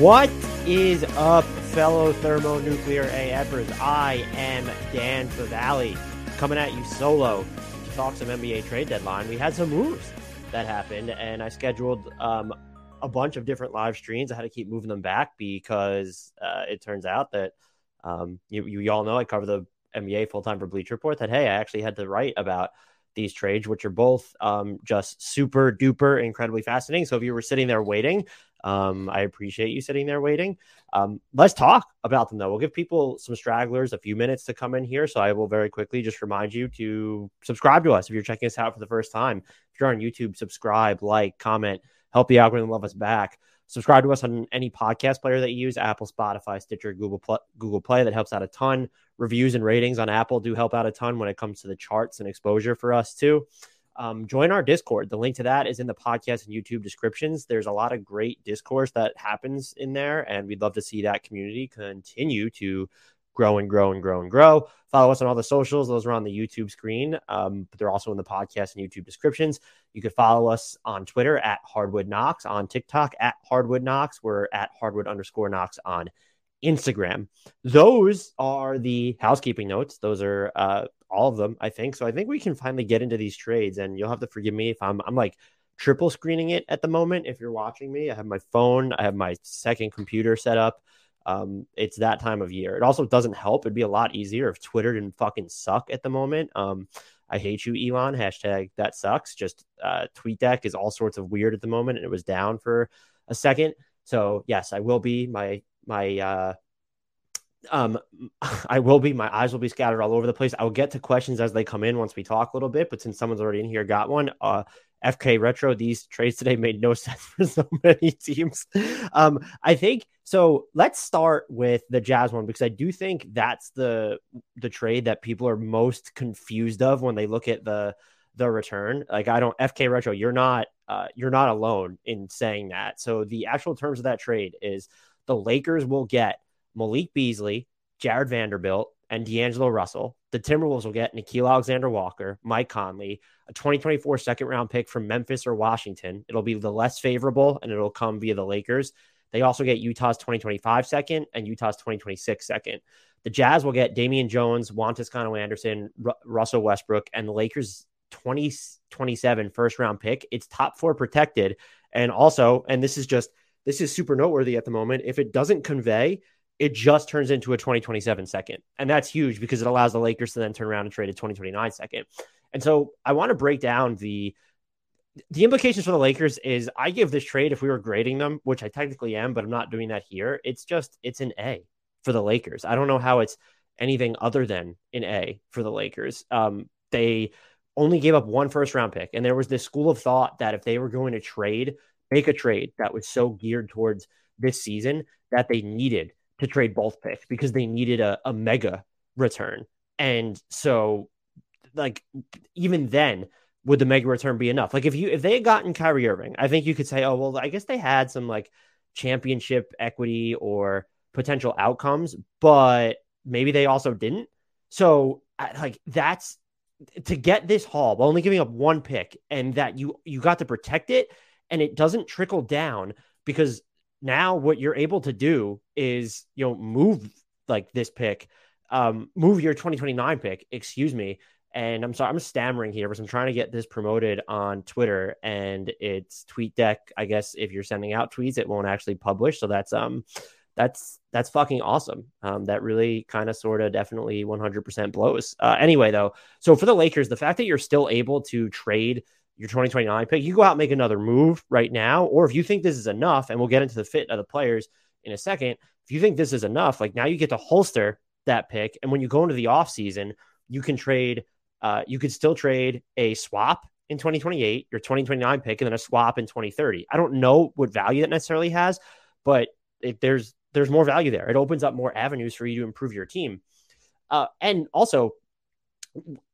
What is up, fellow thermonuclear AFers? I am Dan Favale coming at you solo to talk some NBA trade deadline. We had some moves that happened, and I scheduled um, a bunch of different live streams. I had to keep moving them back because uh, it turns out that um, you, you all know I cover the NBA full time for Bleacher Report. That hey, I actually had to write about these trades, which are both um, just super duper incredibly fascinating. So if you were sitting there waiting, um, I appreciate you sitting there waiting. Um, let's talk about them though. We'll give people some stragglers a few minutes to come in here. So I will very quickly just remind you to subscribe to us if you're checking us out for the first time. If you're on YouTube, subscribe, like, comment, help the algorithm love us back. Subscribe to us on any podcast player that you use Apple, Spotify, Stitcher, Google, Play, Google Play. That helps out a ton. Reviews and ratings on Apple do help out a ton when it comes to the charts and exposure for us, too. Um, join our Discord. The link to that is in the podcast and YouTube descriptions. There's a lot of great discourse that happens in there, and we'd love to see that community continue to grow and grow and grow and grow. Follow us on all the socials; those are on the YouTube screen, um, but they're also in the podcast and YouTube descriptions. You could follow us on Twitter at Hardwood Knocks, on TikTok at Hardwood Knocks. We're at Hardwood underscore Knocks on Instagram. Those are the housekeeping notes. Those are uh, all of them, I think. So I think we can finally get into these trades, and you'll have to forgive me if I'm I'm like triple screening it at the moment. If you're watching me, I have my phone, I have my second computer set up. Um, it's that time of year. It also doesn't help. It'd be a lot easier if Twitter didn't fucking suck at the moment. Um, I hate you, Elon. Hashtag that sucks. Just uh, TweetDeck is all sorts of weird at the moment, and it was down for a second. So yes, I will be my my uh, um I will be my eyes will be scattered all over the place. I will get to questions as they come in once we talk a little bit, but since someone's already in here got one, uh FK retro these trades today made no sense for so many teams. Um I think so let's start with the Jazz one because I do think that's the the trade that people are most confused of when they look at the the return. Like I don't FK retro, you're not uh you're not alone in saying that. So the actual terms of that trade is the Lakers will get Malik Beasley, Jarred Vanderbilt, and D'Angelo Russell. The Timberwolves will get Nickeil Alexander Walker, Mike Conley, a 2024 second round pick from Memphis or Washington. It'll be the less favorable and it'll come via the Lakers. They also get Utah's 2025 second and Utah's 2026 second. The Jazz will get Damian Jones, Juan Toscano Anderson, R- Russell Westbrook, and the Lakers 2027 first round pick. It's top four protected. And also, and this is just, this is super noteworthy at the moment. If it doesn't convey, it just turns into a 2027 second. And that's huge because it allows the Lakers to then turn around and trade a 2029 second. And so I want to break down the the implications for the Lakers is I give this trade if we were grading them, which I technically am, but I'm not doing that here. It's just it's an A for the Lakers. I don't know how it's anything other than an A for the Lakers. Um, they only gave up one first round pick, and there was this school of thought that if they were going to trade, make a trade that was so geared towards this season that they needed to trade both picks because they needed a, a mega return. And so, like, even then, would the mega return be enough? Like, if you if they had gotten Kyrie Irving, I think you could say, oh well, I guess they had some like championship equity or potential outcomes, but maybe they also didn't. So, like, that's to get this haul, but only giving up one pick, and that you you got to protect it, and it doesn't trickle down because now what you're able to do is you know move like this pick um move your 2029 pick excuse me and i'm sorry i'm stammering here because i'm trying to get this promoted on twitter and it's TweetDeck i guess if you're sending out tweets it won't actually publish so that's um that's that's fucking awesome. Um that really kind of sort of definitely 100% blows. Uh anyway though so for the lakers the fact that you're still able to trade your 2029 pick, you go out and make another move right now. Or if you think this is enough, and we'll get into the fit of the players in a second, if you think this is enough, like now you get to holster that pick. And when you go into the offseason, you can trade, uh, you could still trade a swap in 2028, your 2029 pick, and then a swap in 2030. I don't know what value that necessarily has, but if there's there's more value there. It opens up more avenues for you to improve your team. Uh, and also,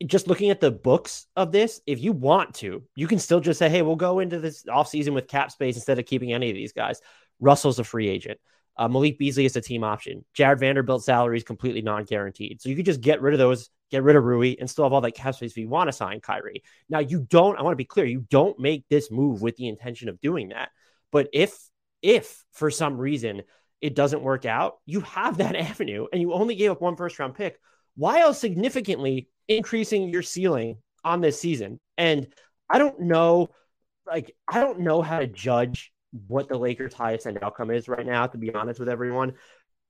just looking at the books of this, if you want to, you can still just say, hey, we'll go into this offseason with cap space instead of keeping any of these guys. Russell's a free agent. Uh, Malik Beasley is a team option. Jarred Vanderbilt salary is completely non guaranteed. So you could just get rid of those, get rid of Rui, and still have all that cap space if you want to sign Kyrie. Now, you don't, I want to be clear, you don't make this move with the intention of doing that. But if if for some reason it doesn't work out, you have that avenue and you only gave up one first round pick while significantly increasing your ceiling on this season. And I don't know, like, I don't know how to judge what the Lakers' highest end outcome is right now, to be honest with everyone,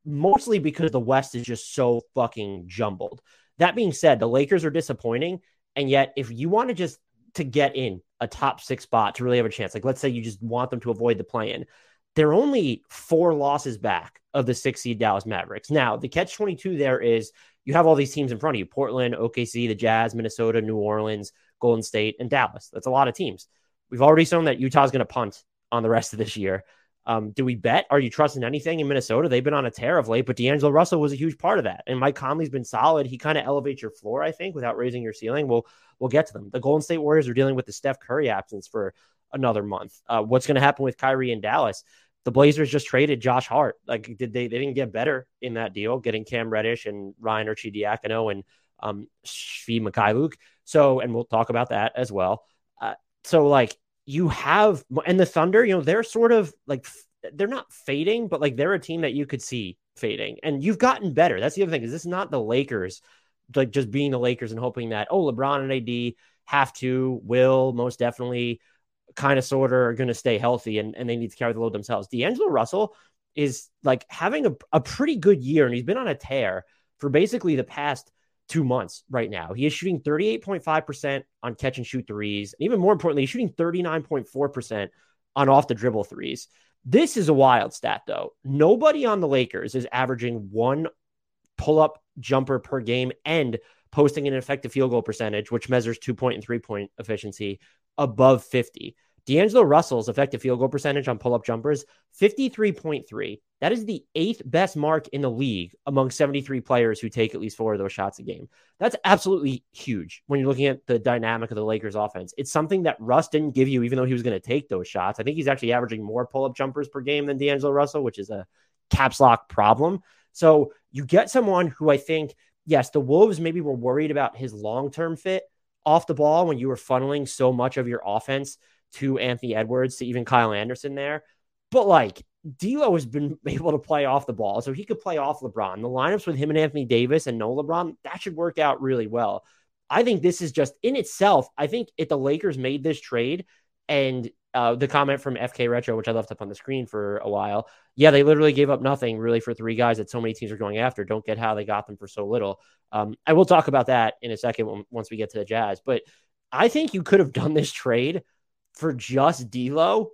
mostly because the West is just so fucking jumbled. That being said, the Lakers are disappointing. And yet, if you want to just to get in a top six spot to really have a chance, like let's say you just want them to avoid the play in, they're only four losses back of the six seed Dallas Mavericks. Now, the catch 22 there is you have all these teams in front of you Portland, OKC, the Jazz, Minnesota, New Orleans, Golden State, and Dallas. That's a lot of teams. We've already shown that Utah's going to punt on the rest of this year. Um, do we bet? Are you trusting anything in Minnesota? They've been on a tear of late, but D'Angelo Russell was a huge part of that. And Mike Conley's been solid. He kind of elevates your floor, I think, without raising your ceiling. We'll we'll get to them. The Golden State Warriors are dealing with the Steph Curry absence for another month. Uh, what's going to happen with Kyrie and Dallas? The Blazers just traded Josh Hart. Like, did they? They didn't get better in that deal, getting Cam Reddish and Ryan Arcidiacono and um, Svi Mykhailiuk. So, and we'll talk about that as well. Uh, so, like, you have and the Thunder, you know, they're sort of like they're not fading, but like they're a team that you could see fading. And you've gotten better. That's the other thing. Is this is not the Lakers like just being the Lakers and hoping that oh LeBron and AD have to will most definitely kind of sort of are going to stay healthy and, and they need to carry the load themselves. D'Angelo Russell is like having a, a pretty good year and he's been on a tear for basically the past two months right now. He is shooting 38.5% on catch and shoot threes. And even more importantly, he's shooting 39.4% on off the dribble threes. This is a wild stat, though. Nobody on the Lakers is averaging one pull up jumper per game and posting an effective field goal percentage, which measures two point and three point efficiency above 50. D'Angelo Russell's effective field goal percentage on pull up jumpers, 53.3. That is the eighth best mark in the league among 73 players who take at least four of those shots a game. That's absolutely huge when you're looking at the dynamic of the Lakers offense. It's something that Russ didn't give you, even though he was going to take those shots. I think he's actually averaging more pull up jumpers per game than D'Angelo Russell, which is a caps lock problem. So you get someone who I think, yes, the Wolves maybe were worried about his long term fit off the ball when you were funneling so much of your offense to Anthony Edwards, to even Kyle Anderson there. But like D'Lo has been able to play off the ball, so he could play off LeBron. The lineups with him and Anthony Davis and no LeBron, that should work out really well. I think this is just in itself. I think if the Lakers made this trade and uh, the comment from FK Retro, which I left up on the screen for a while, yeah, they literally gave up nothing really for three guys that so many teams are going after. Don't get how they got them for so little. Um, I will talk about that in a second once we get to the Jazz, but I think you could have done this trade for just D'Lo,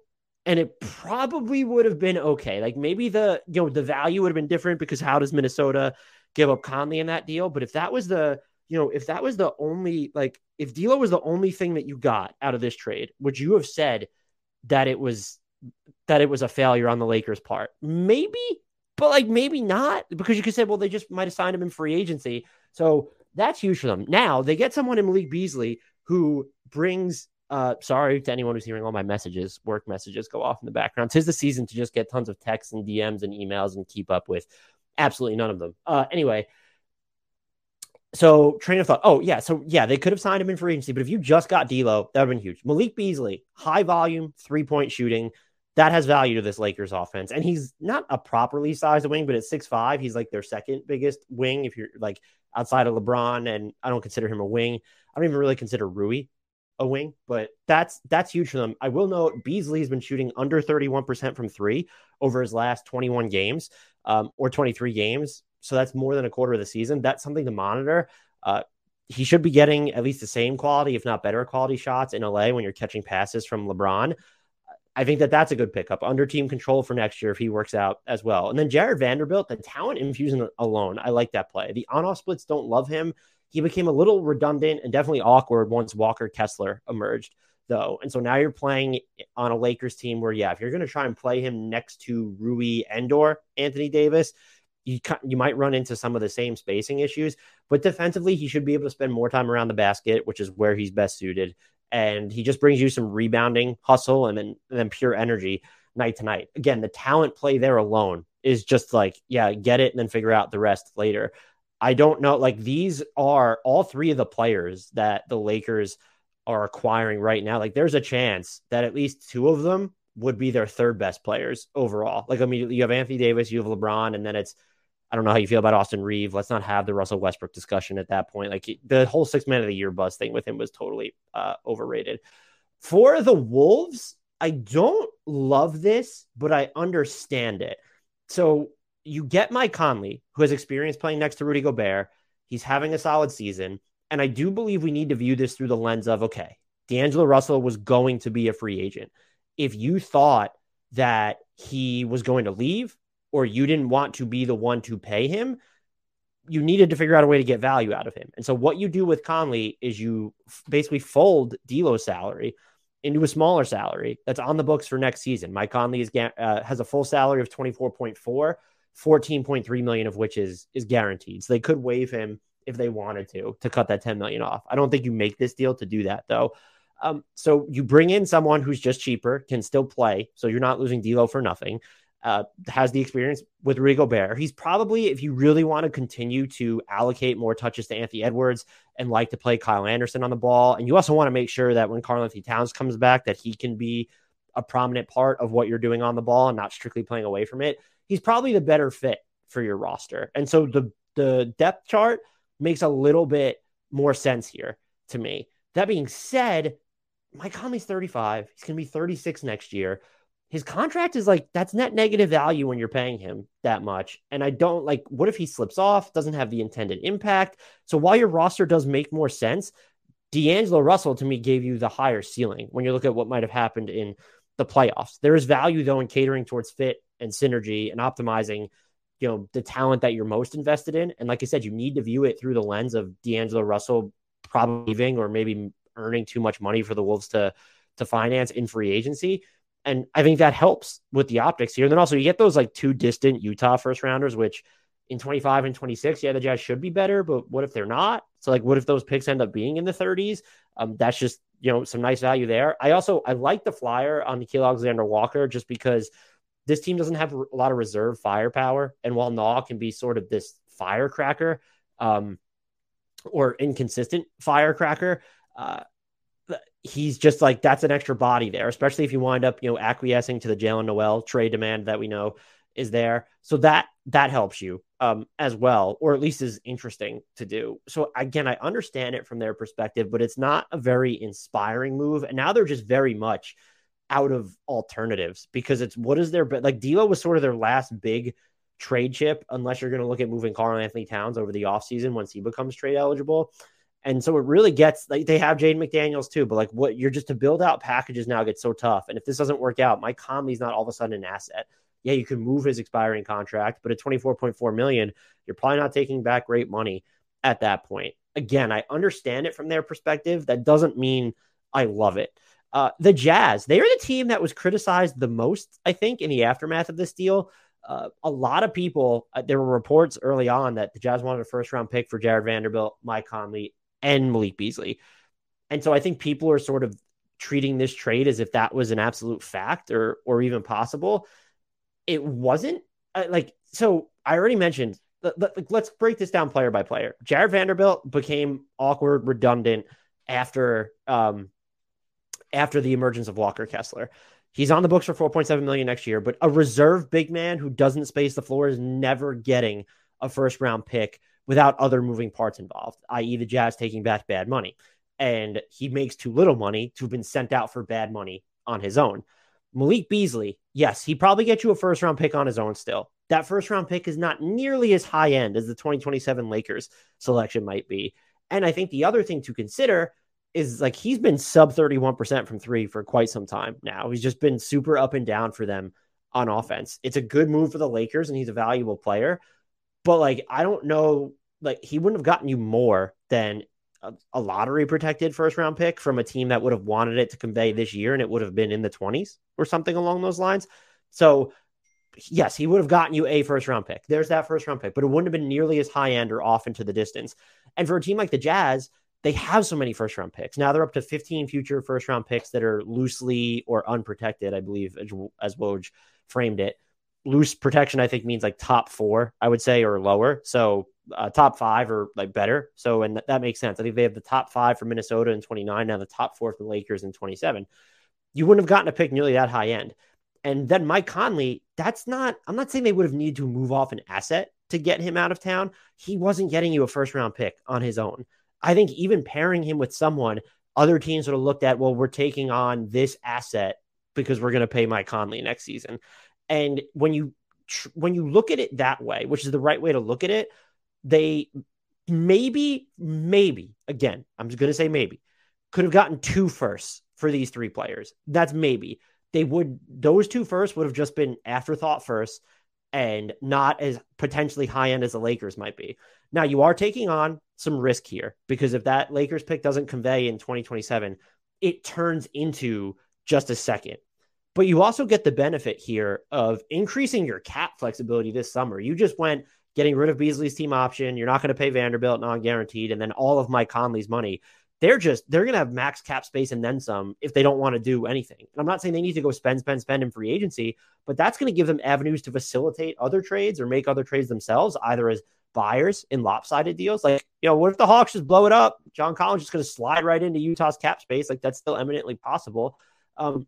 and it probably would have been okay. Like maybe the you know the value would have been different because how does Minnesota give up Conley in that deal? But if that was the you know if that was the only like if D'Lo was the only thing that you got out of this trade, would you have said that it was that it was a failure on the Lakers' part? Maybe, but like maybe not because you could say, well, they just might have signed him in free agency. So that's huge for them. Now they get someone in Malik Beasley who brings uh, sorry to anyone who's hearing all my messages, work messages go off in the background. Tis the season to just get tons of texts and DMs and emails and keep up with absolutely none of them. Uh, anyway, so train of thought. Oh yeah, so yeah, they could have signed him in free agency, but if you just got D'Lo, that would have been huge. Malik Beasley, high volume, three point shooting, that has value to this Lakers offense. And he's not a properly sized wing, but at six five, he's like their second biggest wing. If you're like outside of LeBron, and I don't consider him a wing. I don't even really consider Rui a wing, but that's that's huge for them. I will note Beasley's been shooting under 31% from three over his last 21 games um, or 23 games. So that's more than a quarter of the season. That's something to monitor. Uh, he should be getting at least the same quality, if not better quality shots in LA when you're catching passes from LeBron. I think that that's a good pickup under team control for next year if he works out as well. And then Jarred Vanderbilt, the talent infusion alone, I like that play. The on off splits don't love him he became a little redundant and definitely awkward once Walker Kessler emerged, though. And so now you're playing on a Lakers team where, yeah, if you're going to try and play him next to Rui Endor, Anthony Davis, you you might run into some of the same spacing issues. But defensively, he should be able to spend more time around the basket, which is where he's best suited. And he just brings you some rebounding hustle and then and then pure energy night to night. Again, the talent play there alone is just like, yeah, get it and then figure out the rest later. I don't know. Like these are all three of the players that the Lakers are acquiring right now. Like there's a chance that at least two of them would be their third best players overall. Like, I mean, you have Anthony Davis, you have LeBron, and then it's, I don't know how you feel about Austin Reaves. Let's not have the Russell Westbrook discussion at that point. Like, the whole six man of the year buzz thing with him was totally uh, overrated. For the Wolves, I don't love this, but I understand it. So you get Mike Conley, who has experience playing next to Rudy Gobert. He's having a solid season. And I do believe we need to view this through the lens of okay, D'Angelo Russell was going to be a free agent. If you thought that he was going to leave or you didn't want to be the one to pay him, you needed to figure out a way to get value out of him. And so what you do with Conley is you basically fold D'Lo's salary into a smaller salary that's on the books for next season. Mike Conley is uh, has a full salary of 24.4, 14.3 million of which is is guaranteed. So they could waive him if they wanted to to cut that 10 million off. I don't think you make this deal to do that though. Um, so you bring in someone who's just cheaper, can still play, so you're not losing D'Lo for nothing. Uh, has the experience with Rudy Gobert. He's probably, if you really want to continue to allocate more touches to Anthony Edwards and like to play Kyle Anderson on the ball, and you also want to make sure that when Karl-Anthony Towns comes back, that he can be a prominent part of what you're doing on the ball and not strictly playing away from it. He's probably the better fit for your roster, and so the the depth chart makes a little bit more sense here to me. That being said, Mike Conley's 35. He's going to be 36 next year. His contract is like that's net negative value when you're paying him that much. And I don't like what if he slips off, doesn't have the intended impact. So while your roster does make more sense, D'Angelo Russell to me gave you the higher ceiling when you look at what might have happened in the playoffs. There is value though in catering towards fit and synergy and optimizing you know the talent that you're most invested in. And like I said, you need to view it through the lens of D'Angelo Russell probably leaving or maybe earning too much money for the Wolves to to finance in free agency. And I think that helps with the optics here. And then also you get those like two distant Utah first rounders, which in 25 and 26, yeah, the Jazz should be better, but what if they're not? So like what if those picks end up being in the 30s? Um, that's just you know some nice value there. I also I like the flyer on Nickeil Alexander Walker just because this team doesn't have a lot of reserve firepower. And while Naw can be sort of this firecracker um, or inconsistent firecracker, uh, he's just like that's an extra body there, especially if you wind up, you know, acquiescing to the Jaylen Nowell trade demand that we know is there. So that that helps you um, as well, or at least is interesting to do. So again, I understand it from their perspective, but it's not a very inspiring move. And now they're just very much out of alternatives because it's what is their but like D'Lo was sort of their last big trade chip unless you're going to look at moving Karl-Anthony Towns over the offseason once he becomes trade eligible. And so it really gets like they have Jaden McDaniels too, but like what you're just to build out packages now gets so tough. And if this doesn't work out, Mike Conley's not all of a sudden an asset. Yeah, you can move his expiring contract, but at 24.4 million, you're probably not taking back great money at that point. Again, I understand it from their perspective. That doesn't mean I love it. Uh, the Jazz, they are the team that was criticized the most, I think, in the aftermath of this deal. Uh, a lot of people, uh, there were reports early on that the Jazz wanted a first round pick for Jarred Vanderbilt, Mike Conley, and Malik Beasley. And so I think people are sort of treating this trade as if that was an absolute fact or or even possible. It wasn't. Uh, like so, I already mentioned. Let, let's break this down player by player. Jared Vanderbilt became awkward, redundant after um, after the emergence of Walker Kessler. He's on the books for 4.7 million next year, but a reserve big man who doesn't space the floor is never getting a first round pick without other moving parts involved, i.e., the Jazz taking back bad money. And he makes too little money to have been sent out for bad money on his own. Malik Beasley, yes, he probably get you a first round pick on his own still. That first round pick is not nearly as high end as the 2027 Lakers selection might be. And I think the other thing to consider is like he's been sub 31% from three for quite some time now. He's just been super up and down for them on offense. It's a good move for the Lakers and he's a valuable player. But like, I don't know, like, he wouldn't have gotten you more than a, a lottery protected first round pick from a team that would have wanted it to convey this year and it would have been in the 20s or something along those lines. So, yes, he would have gotten you a first round pick. There's that first round pick, but it wouldn't have been nearly as high end or off into the distance. And for a team like the Jazz, they have so many first round picks. Now they're up to 15 future first round picks that are loosely or unprotected, I believe, as Woj framed it. Loose protection, I think, means like top four, I would say, or lower. So uh, top five or like better. So, and th- that makes sense. I think they have the top five for Minnesota in 29, now the top four for the Lakers in 27. you wouldn't have gotten a pick nearly that high end. And then Mike Conley, that's not, I'm not saying they would have needed to move off an asset to get him out of town. He wasn't getting you a first round pick on his own. I think even pairing him with someone, other teams would have looked at, well, we're taking on this asset because we're going to pay Mike Conley next season. And when you when you look at it that way, which is the right way to look at it, they maybe, maybe again, I'm just going to say maybe could have gotten two firsts for these three players. That's maybe they would those two firsts would have just been afterthought first and not as potentially high end as the Lakers might be. Now you are taking on some risk here because if that Lakers pick doesn't convey in 2027, it turns into just a second. But you also get the benefit here of increasing your cap flexibility this summer. You just went getting rid of Beasley's team option. You're not going to pay Vanderbilt non guaranteed, and then all of Mike Conley's money they're just they're going to have max cap space and then some if they don't want to do anything. And I'm not saying they need to go spend, spend, spend in free agency, but that's going to give them avenues to facilitate other trades or make other trades themselves, either as buyers in lopsided deals. Like, you know, what if the Hawks just blow it up? John Collins just going to slide right into Utah's cap space. Like that's still eminently possible. Um,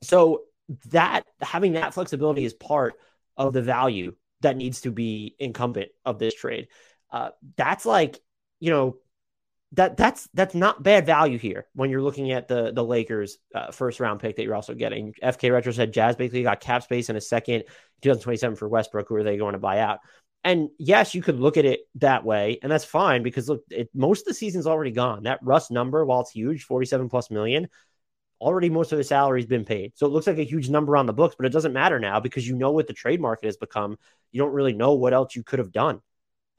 so that having that flexibility is part of the value that needs to be incumbent of this trade. Uh, that's like, you know, that that's that's not bad value here when you're looking at the the Lakers uh, first round pick that you're also getting. FK Retro said Jazz basically got cap space in a second, 2027 for Westbrook. Who are they going to buy out? And yes, you could look at it that way, and that's fine because look, it, most of the season's already gone. That Russ number, while it's huge, 47 plus million, already most of the salary's been paid. So it looks like a huge number on the books, but it doesn't matter now because you know what the trade market has become. You don't really know what else you could have done.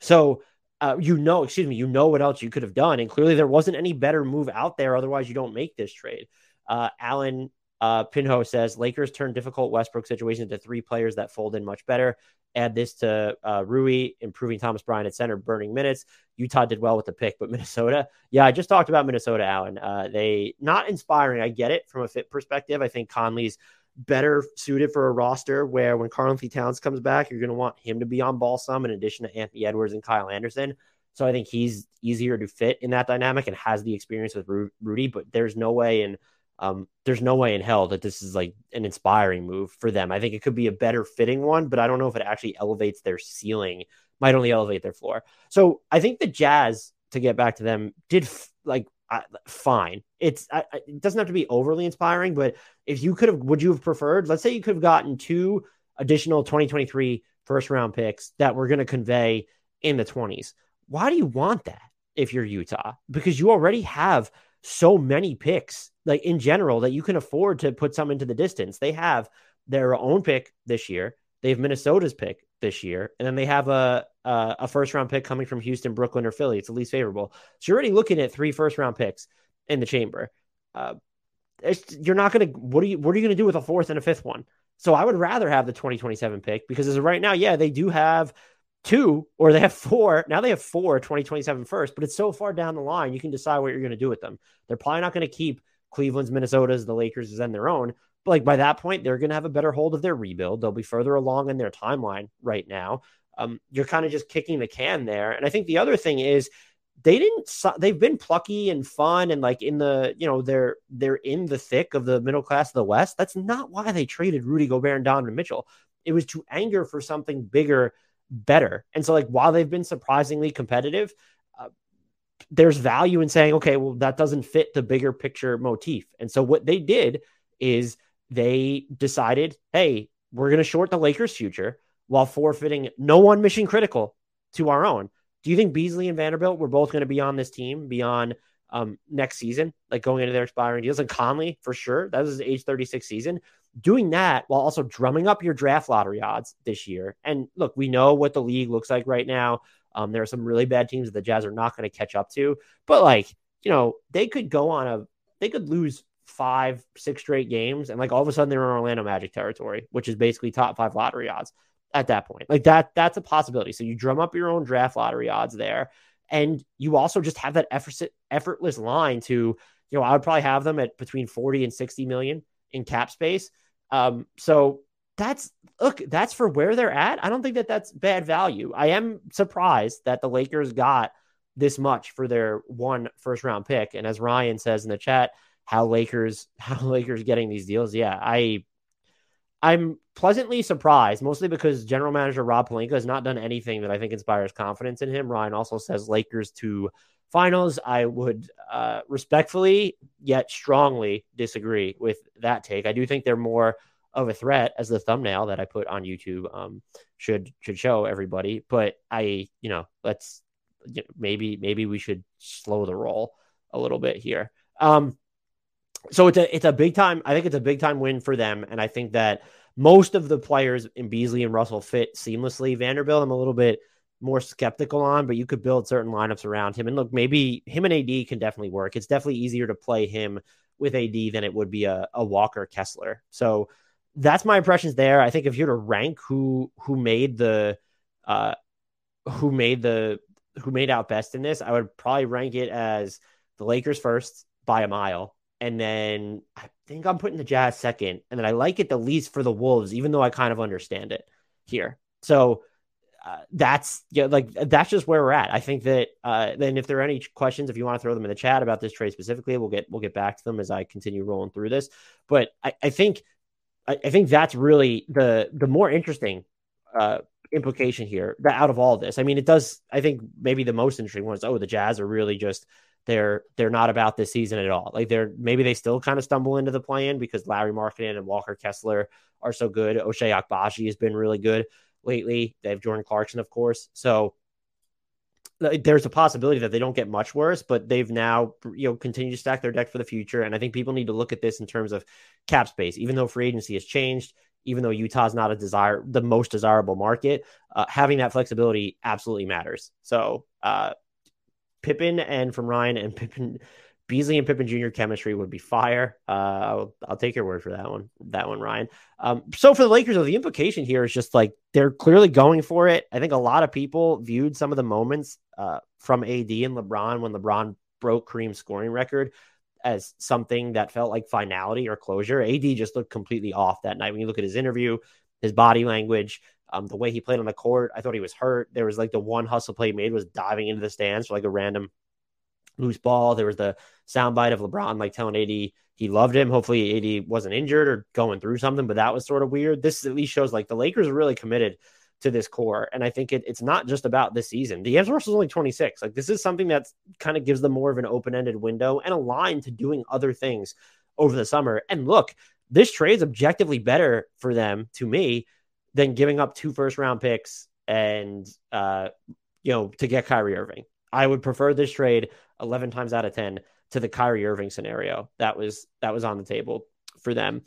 So uh, you know, excuse me, you know what else you could have done. And clearly there wasn't any better move out there. Otherwise, you don't make this trade. Uh, Alan uh, Pinho says Lakers turn difficult Westbrook situation into three players that fold in much better. Add this to uh, Rui, improving Thomas Bryant at center, burning minutes. Utah did well with the pick, but Minnesota, yeah, I just talked about Minnesota, Alan. Uh, they not inspiring. I get it from a fit perspective. I think Conley's better suited for a roster where when Karl-Anthony Towns comes back, you're going to want him to be on ball some in addition to Anthony Edwards and Kyle Anderson. So I think he's easier to fit in that dynamic and has the experience with Rudy, but there's no way in um, there's no way in hell that this is like an inspiring move for them. I think it could be a better fitting one, but I don't know if it actually elevates their ceiling. Might only elevate their floor. So I think the Jazz, to get back to them, did f- like Fine. It's it doesn't have to be overly inspiring, but if you could have, would you have preferred? Let's say you could have gotten two additional 2023 first round picks that were going to convey in the 20s. Why do you want that if you're Utah? Because you already have so many picks, like in general, that you can afford to put some into the distance. They have their own pick this year. They have Minnesota's pick this year, and then they have a uh, a first round pick coming from Houston, Brooklyn, or Philly. It's the least favorable. So you're already looking at three first round picks in the chamber. Uh, you're not going to. What are you? What are you going to do with a fourth and a fifth one? So I would rather have the 2027 pick because as of right now, yeah, they do have two or they have four. Now they have four 2027 first, but it's so far down the line, you can decide what you're going to do with them. They're probably not going to keep Cleveland's, Minnesota's, the Lakers, and their own. Like by that point, they're going to have a better hold of their rebuild. They'll be further along in their timeline right now. Um, you're kind of just kicking the can there. And I think the other thing is they didn't. They've been plucky and fun and like in the you know they're they're in the thick of the middle class of the West. That's not why they traded Rudy Gobert and Donovan Mitchell. It was to anger for something bigger, better. And so like while they've been surprisingly competitive. Uh, there's value in saying, okay, well, that doesn't fit the bigger picture motif. And so what they did is they decided, hey, we're going to short the Lakers' future while forfeiting no one mission critical to our own. Do you think Beasley and Vanderbilt were both going to be on this team beyond um, next season, like going into their expiring deals? And Conley, for sure, that was his age 36 season. Doing that while also drumming up your draft lottery odds this year. And look, we know what the league looks like right now. Um, there are some really bad teams that the Jazz are not going to catch up to, but like, you know, they could go on a, they could lose five, six straight games, and like all of a sudden they're in Orlando Magic territory, which is basically top five lottery odds at that point. Like that, that's a possibility. So you drum up your own draft lottery odds there, and you also just have that effort, effortless line to, you know, I would probably have them at between forty and sixty million in cap space. Um, so that's look, that's for where they're at. I don't think that that's bad value. I am surprised that the Lakers got this much for their one first round pick. And as Ryan says in the chat, how Lakers how Lakers getting these deals. Yeah, I I'm pleasantly surprised, mostly because general manager Rob Pelinka has not done anything that I think inspires confidence in him. Ryan also says Lakers to finals. I would uh, respectfully yet strongly disagree with that take. I do think they're more of a threat as the thumbnail that I put on YouTube um, should should show everybody. But I, you know, let's maybe maybe we should slow the roll a little bit here. Um, so it's a it's a big time. I think it's a big time win for them, and I think that most of the players in Beasley and Russell fit seamlessly. Vanderbilt, I'm a little bit more skeptical on, but you could build certain lineups around him. And look, maybe him and AD can definitely work. It's definitely easier to play him with AD than it would be a, a Walker Kessler. So that's my impressions there. I think if you're to rank who who made the uh who made the who made out best in this, I would probably rank it as the Lakers first by a mile. And then I think I'm putting the Jazz second. And then I like it the least for the Wolves, even though I kind of understand it here. So uh, that's yeah, like that's just where we're at. I think that uh, then if there are any questions, if you want to throw them in the chat about this trade specifically, we'll get we'll get back to them as I continue rolling through this. But I, I think I, I, think that's really the the more interesting uh, implication here that out of all this. I mean, it does. I think maybe the most interesting one is oh, the Jazz are really just they're they're not about this season at all. Like they're maybe they still kind of stumble into the plan because Lauri Markkanen and Walker Kessler are so good. Ochai Agbaji has been really good lately. They have Jordan Clarkson, of course. So there's a possibility that they don't get much worse, but they've now you know continued to stack their deck for the future. And I think people need to look at this in terms of cap space. Even though free agency has changed, even though Utah's not a desire the most desirable market, uh, having that flexibility absolutely matters. So uh, Pippen and from Ryan and Pippen Beasley and Pippen Jr. chemistry would be fire. Uh, I'll, I'll, take your word for that one. That one, Ryan. Um, so for the Lakers, though, the implication here is just like they're clearly going for it. I think a lot of people viewed some of the moments uh, from AD and LeBron when LeBron broke Kareem's scoring record as something that felt like finality or closure. AD just looked completely off that night. When you look at his interview, his body language, um, the way he played on the court, I thought he was hurt. There was like the one hustle play he made was diving into the stands for like a random loose ball. There was the soundbite of LeBron like telling AD he loved him. Hopefully, AD wasn't injured or going through something, but that was sort of weird. This at least shows like the Lakers are really committed to this core. And I think it, it's not just about this season. The D'Angelo Russell's only 26. Like this is something that kind of gives them more of an open-ended window and a line to doing other things over the summer. And look, this trade is objectively better for them to me than giving up two first round picks and uh you know to get Kyrie Irving. I would prefer this trade 11 times out of 10 to the Kyrie Irving scenario that was that was on the table for them.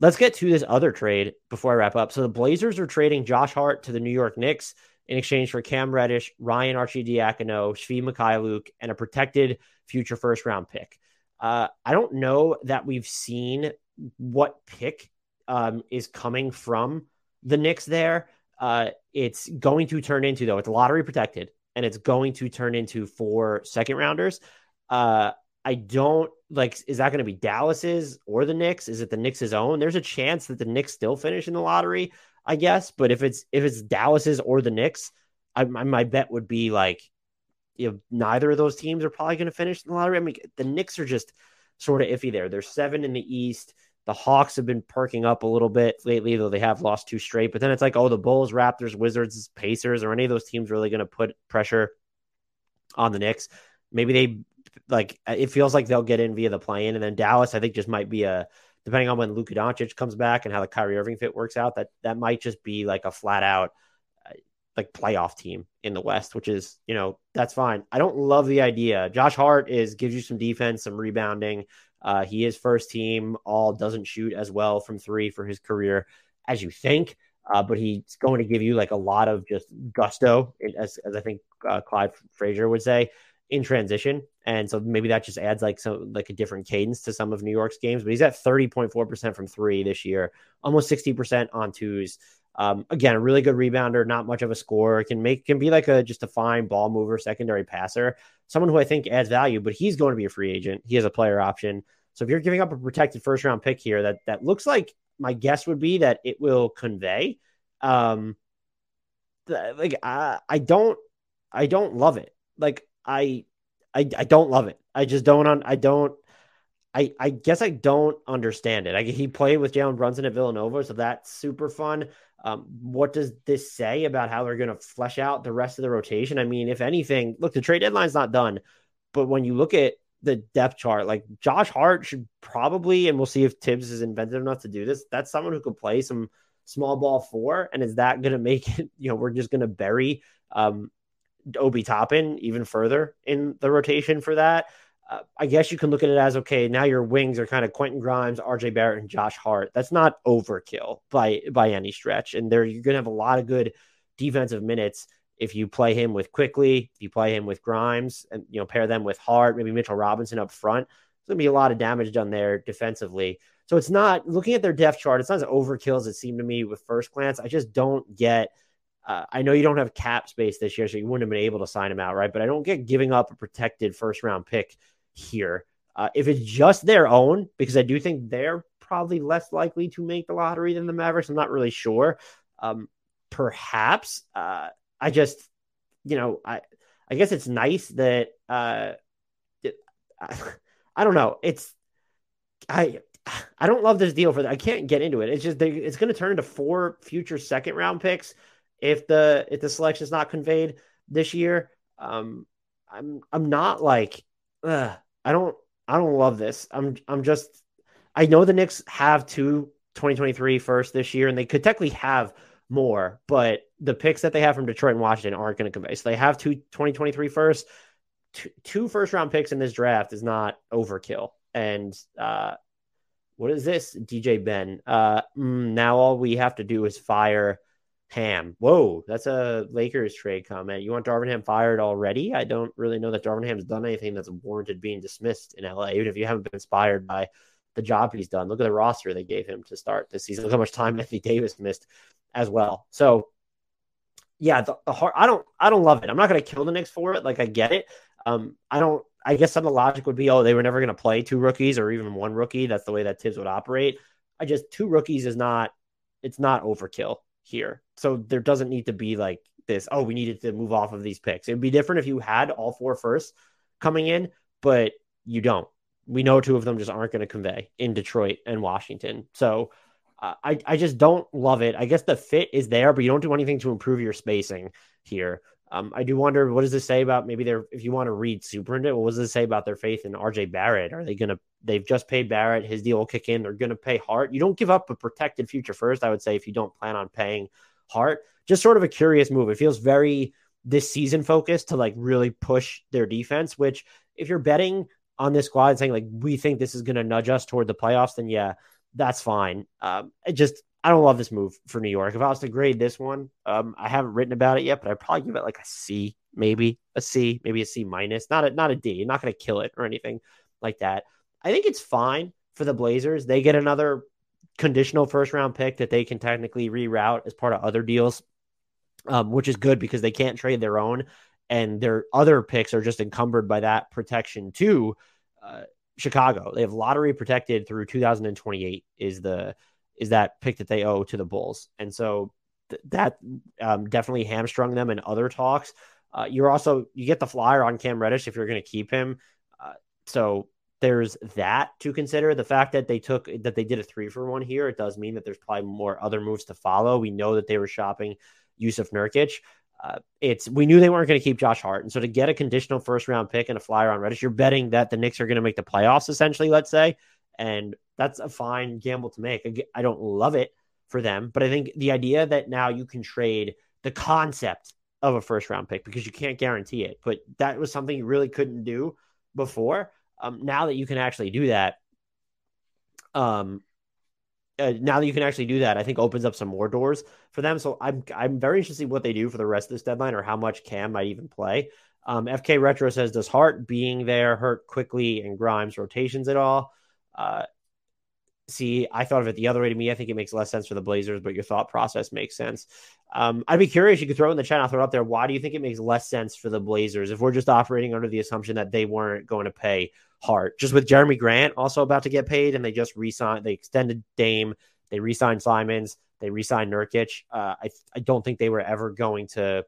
Let's get to this other trade before I wrap up. So the Blazers are trading Josh Hart to the New York Knicks in exchange for Cam Reddish, Ryan Archie Arcidiacono, Svi Mykhailiuk, and a protected future first round pick. Uh, I don't know that we've seen what pick um, is coming from the Knicks there. Uh, it's going to turn into, though, it's lottery protected and it's going to turn into four second rounders. Uh, I don't like. Is that going to be Dallas's or the Knicks? Is it the Knicks' own? There's a chance that the Knicks still finish in the lottery, I guess. But if it's if it's Dallas's or the Knicks, I, my, my bet would be like, you know, neither of those teams are probably going to finish in the lottery. I mean, the Knicks are just sort of iffy there. They're seven in the East. The Hawks have been perking up a little bit lately, though they have lost two straight. But then it's like, oh, the Bulls, Raptors, Wizards, Pacers, or any of those teams really going to put pressure on the Knicks? Maybe they like it feels like they'll get in via the play-in, and then Dallas, I think, just might be a depending on when Luka Doncic comes back and how the Kyrie Irving fit works out. That that might just be like a flat out uh, like playoff team in the West, which is you know that's fine. I don't love the idea. Josh Hart is gives you some defense, some rebounding. Uh, he is first team all, doesn't shoot as well from three for his career as you think, uh, but he's going to give you like a lot of just gusto, as, as I think uh, Clyde Frazier would say, in transition. And so maybe that just adds like some like a different cadence to some of New York's games. But he's at 30.4% from three this year, almost 60% on twos. Um, again, a really good rebounder, not much of a scorer, can make can be like a just a fine ball mover, secondary passer, someone who I think adds value, but he's going to be a free agent. He has a player option. So if you're giving up a protected first round pick here, that that looks like my guess would be that it will convey. Um, like I, I don't, I don't love it. Like I, I, I don't love it. I just don't. On, I don't. I, I guess I don't understand it. I, he played with Jalen Brunson at Villanova, so that's super fun. Um, what does this say about how they're going to flesh out the rest of the rotation? I mean, if anything, look, the trade deadline's not done, but when you look at the depth chart, like Josh Hart should probably, and we'll see if Thibs is inventive enough to do this. That's someone who could play some small ball four, and is that going to make it? You know, we're just going to bury um, Obi Toppin even further in the rotation for that. Uh, I guess you can look at it as okay. Now your wings are kind of Quentin Grimes, RJ Barrett, and Josh Hart. That's not overkill by by any stretch, and there you're to have a lot of good defensive minutes if you play him with Quickley, if you play him with Grimes, and you know pair them with Hart, maybe Mitchell Robinson up front. There's to be a lot of damage done there defensively. So it's not looking at their depth chart. It's not as overkill as it seemed to me with first glance. I just don't get. Uh, I know you don't have cap space this year, so you wouldn't have been able to sign him out, right? But I don't get giving up a protected first round pick here. Uh, if it's just their own, because I do think they're probably less likely to make the lottery than the Mavericks. I'm not really sure. Um, perhaps. Uh, I just, you know, I I guess it's nice that uh, it, I, I don't know. It's I I don't love this deal for that. I can't get into it. It's just they, it's going to turn into four future second round picks if the if the selection is not conveyed this year. Um, I'm I'm not like I don't I don't love this. I'm I'm just I know the Knicks have two 2023 first this year, and they could technically have more, but the picks that they have from Detroit and Washington aren't going to convey. So they have two 2023 first, two, two first round picks in this draft is not overkill. And uh, what is this, DJ Ben? Uh, mm, now all we have to do is fire Ham. Whoa, that's a Lakers trade comment. You want Darvin Ham fired already? I don't really know that Darvin Ham's done anything that's warranted being dismissed in LA, even if you haven't been inspired by the job he's done. Look at the roster they gave him to start this season. Look how much time Anthony Davis missed as well. So yeah, the, the hard, I don't I don't love it. I'm not gonna kill the Knicks for it. Like I get it. Um, I don't I guess some of the logic would be, oh, they were never gonna play two rookies or even one rookie. That's the way that Thibs would operate. I just two rookies is not it's not overkill here. So there doesn't need to be like this, oh, we needed to move off of these picks. It'd be different if you had all four first coming in, but you don't. We know two of them just aren't going to convey in Detroit and Washington. So uh, I, I just don't love it. I guess the fit is there, but you don't do anything to improve your spacing here. Um, I do wonder what does this say about maybe their if you want to read super into what does this say about their faith in RJ Barrett? Are they gonna they've just paid Barrett, his deal will kick in, they're gonna pay Hart. You don't give up a protected future first, I would say, if you don't plan on paying Hart. Just sort of a curious move. It feels very this season focused to like really push their defense, which if you're betting on this squad and saying like we think this is gonna nudge us toward the playoffs, then yeah, that's fine. Um, it just I don't love this move for New York. If I was to grade this one, um, I haven't written about it yet, but I'd probably give it like a C, maybe a C, maybe a C minus, not a not a D. You're not going to kill it or anything like that. I think it's fine for the Blazers. They get another conditional first round pick that they can technically reroute as part of other deals, um, which is good because they can't trade their own, and their other picks are just encumbered by that protection too. Uh, Chicago, they have lottery protected through 2028 is the is that pick that they owe to the Bulls. And so th- that um, definitely hamstrung them in other talks. Uh, you're also you get the flyer on Cam Reddish if you're going to keep him. Uh, so there's that to consider. The fact that they took that they did a three for one here, it does mean that there's probably more other moves to follow. We know that they were shopping Jusuf Nurkic. Uh, it's we knew they weren't going to keep Josh Hart, and so to get a conditional first round pick and a flyer on Reddish, you're betting that the Knicks are going to make the playoffs essentially. Let's say, and that's a fine gamble to make. I don't love it for them, but I think the idea that now you can trade the concept of a first round pick because you can't guarantee it, but that was something you really couldn't do before. Um, now that you can actually do that, um, uh, now that you can actually do that, I think opens up some more doors for them. So I'm I'm very interested to see what they do for the rest of this deadline or how much Cam might even play. Um, FK Retro says, does Hart being there hurt Quickley and Grimes rotations at all? Uh, see, I thought of it the other way to me. I think it makes less sense for the Blazers, but your thought process makes sense. Um, I'd be curious. You could throw in the chat. I'll throw it up there. Why do you think it makes less sense for the Blazers if we're just operating under the assumption that they weren't going to pay Hart? Just with Jerami Grant also about to get paid, and they just re-signed, they extended Dame, they re-signed Simons, they re-signed Nurkic. Uh, I I don't think they were ever going to.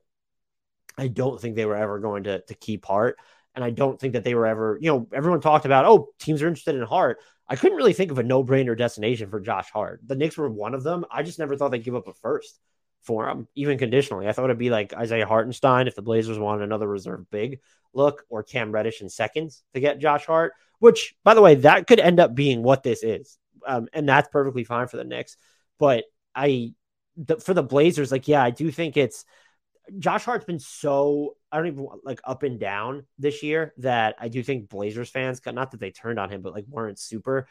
I don't think they were ever going to to keep Hart. And I don't think that they were ever, you know, everyone talked about, oh, teams are interested in Hart. I couldn't really think of a no brainer destination for Josh Hart. The Knicks were one of them. I just never thought they'd give up a first for him, even conditionally. I thought it'd be like Isaiah Hartenstein if the Blazers wanted another reserve big look, or Cam Reddish in seconds to get Josh Hart, which, by the way, that could end up being what this is. Um, and that's perfectly fine for the Knicks. But I, the, for the Blazers, like, yeah, I do think it's Josh Hart's been so I don't even like up and down this year that I do think Blazers fans, got not that they turned on him, but like weren't super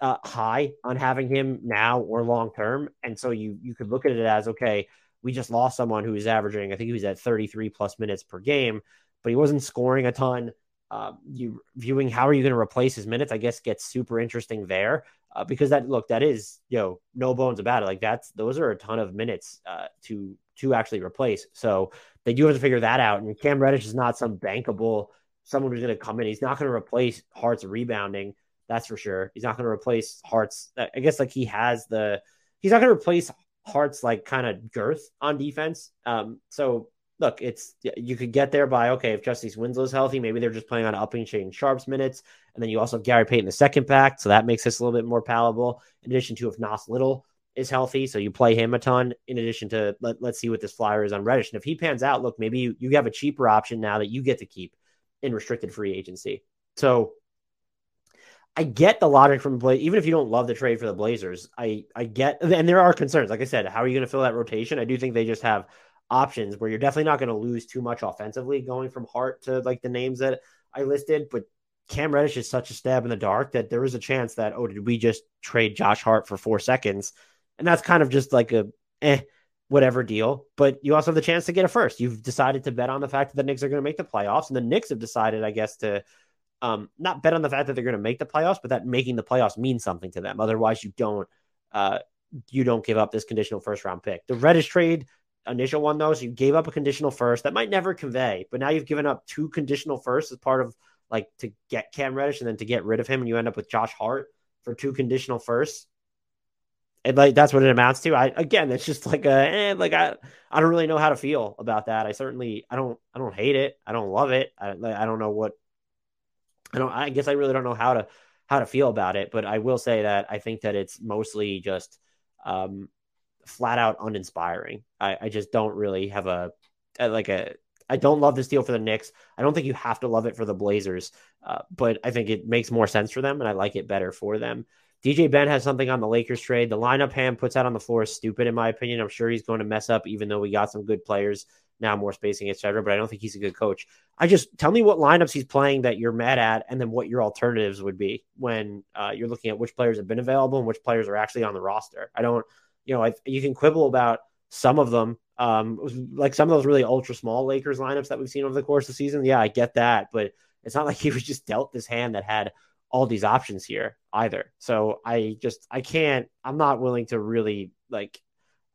uh, high on having him now or long term. And so you you could look at it as okay, we just lost someone who was averaging, I think he was at 33 plus minutes per game, but he wasn't scoring a ton. Uh, you viewing how are you going to replace his minutes? I guess gets super interesting there uh, because that look that is you know no bones about it. Like that's those are a ton of minutes uh, to to actually replace. So they do have to figure that out. And Cam Reddish is not some bankable someone who's going to come in. He's not going to replace Hart's rebounding. That's for sure. He's not going to replace Hart's. I guess like he has the. He's not going to replace Hart's like kind of girth on defense. Um. So look, it's you could get there by okay if Justice Winslow's healthy, maybe they're just playing on upping Shaedon Sharpe's minutes, and then you also have Gary Payton the second back, so that makes this a little bit more palatable. In addition to if Nas Little is healthy, so you play him a ton. In addition to let, let's see what this flyer is on Reddish, and if he pans out, look, maybe you, you have a cheaper option now that you get to keep in restricted free agency. So I get the logic from Blaze, even if you don't love the trade for the Blazers. I I get, and there are concerns. Like I said, how are you going to fill that rotation? I do think they just have options where you're definitely not going to lose too much offensively going from Hart to like the names that I listed. But Cam Reddish is such a stab in the dark that there is a chance that oh, did we just trade Josh Hart for four seconds? And that's kind of just like a eh whatever deal. But you also have the chance to get a first. You've decided to bet on the fact that the Knicks are going to make the playoffs, and the Knicks have decided, I guess, to um, not bet on the fact that they're going to make the playoffs, but that making the playoffs means something to them. Otherwise, you don't uh, you don't give up this conditional first round pick. The Reddish trade initial one though, so you gave up a conditional first that might never convey, but now you've given up two conditional firsts as part of like to get Cam Reddish and then to get rid of him, and you end up with Josh Hart for two conditional firsts. And like that's what it amounts to. I again, it's just like a eh, like I I don't really know how to feel about that. I certainly I don't I don't hate it. I don't love it. I I don't know what I don't. I guess I really don't know how to how to feel about it, but I will say that I think that it's mostly just um, flat out uninspiring. I, I just don't really have a, like a. I don't love this deal for the Knicks. I don't think you have to love it for the Blazers, uh, but I think it makes more sense for them, and I like it better for them. DJ Ben has something on the Lakers trade. The lineup Ham puts out on the floor is stupid, in my opinion. I'm sure he's going to mess up, even though we got some good players now, more spacing, etc. But I don't think he's a good coach. I just tell me what lineups he's playing that you're mad at, and then what your alternatives would be when uh, you're looking at which players have been available and which players are actually on the roster. I don't, you know, I, you can quibble about some of them, um, like some of those really ultra small Lakers lineups that we've seen over the course of the season. Yeah, I get that, but it's not like he was just dealt this hand that had all these options here either. So I just I can't. I'm not willing to really like.